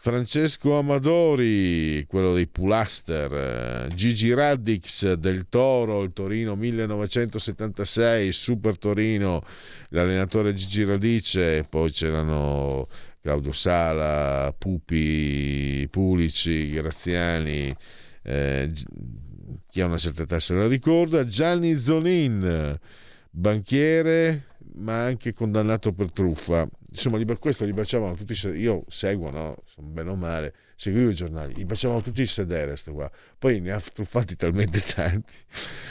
Francesco Amadori, quello dei Pulaster, eh, Gigi Radix del Toro, il Torino 1976, Super Torino, l'allenatore Gigi Radice, poi c'erano Claudio Sala, Pupi, Pulici, Graziani, eh, chi ha una certa età se la ricorda, Gianni Zonin, banchiere ma anche condannato per truffa. Insomma, questo li baciavano tutti, io seguo, no? Sono bene o male, seguivo i giornali, gli baciavano tutti il sedere, sto qua. Poi ne ha truffati talmente tanti.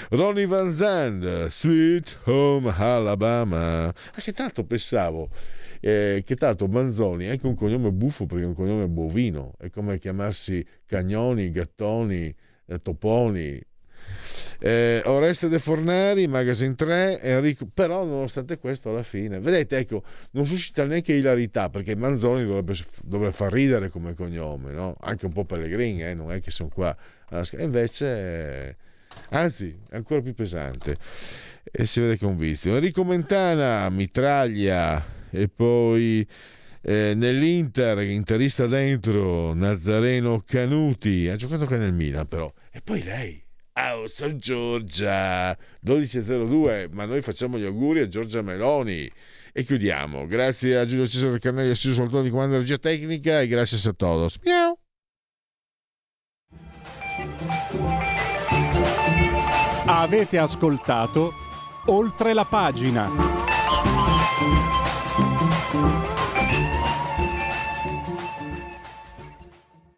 Ronnie Van Zandt, Sweet Home Alabama. Ah, che tanto pensavo eh, che tanto Manzoni è anche un cognome buffo perché è un cognome bovino, è come chiamarsi Cagnoni, Gattoni, eh, Toponi. Eh, Oreste De Fornari, Magazine 3, Enrico, però nonostante questo alla fine, vedete, ecco, non suscita neanche ilarità perché Manzoni dovrebbe, dovrebbe far ridere come cognome, no? anche un po' Pellegrini, eh? non è che sono qua, e invece, anzi, è ancora più pesante e si vede che è un vizio. Enrico Mentana, mitraglia e poi eh, nell'Inter, interista dentro, Nazareno Canuti, ha giocato anche nel Milan però, e poi lei. Oh, San Giorgia 12.02, ma noi facciamo gli auguri a Giorgia Meloni e chiudiamo. Grazie a Giulio Cesare Carnelli, assiso sul di comando della regia tecnica e grazie a todos. Miau. Avete ascoltato oltre la pagina.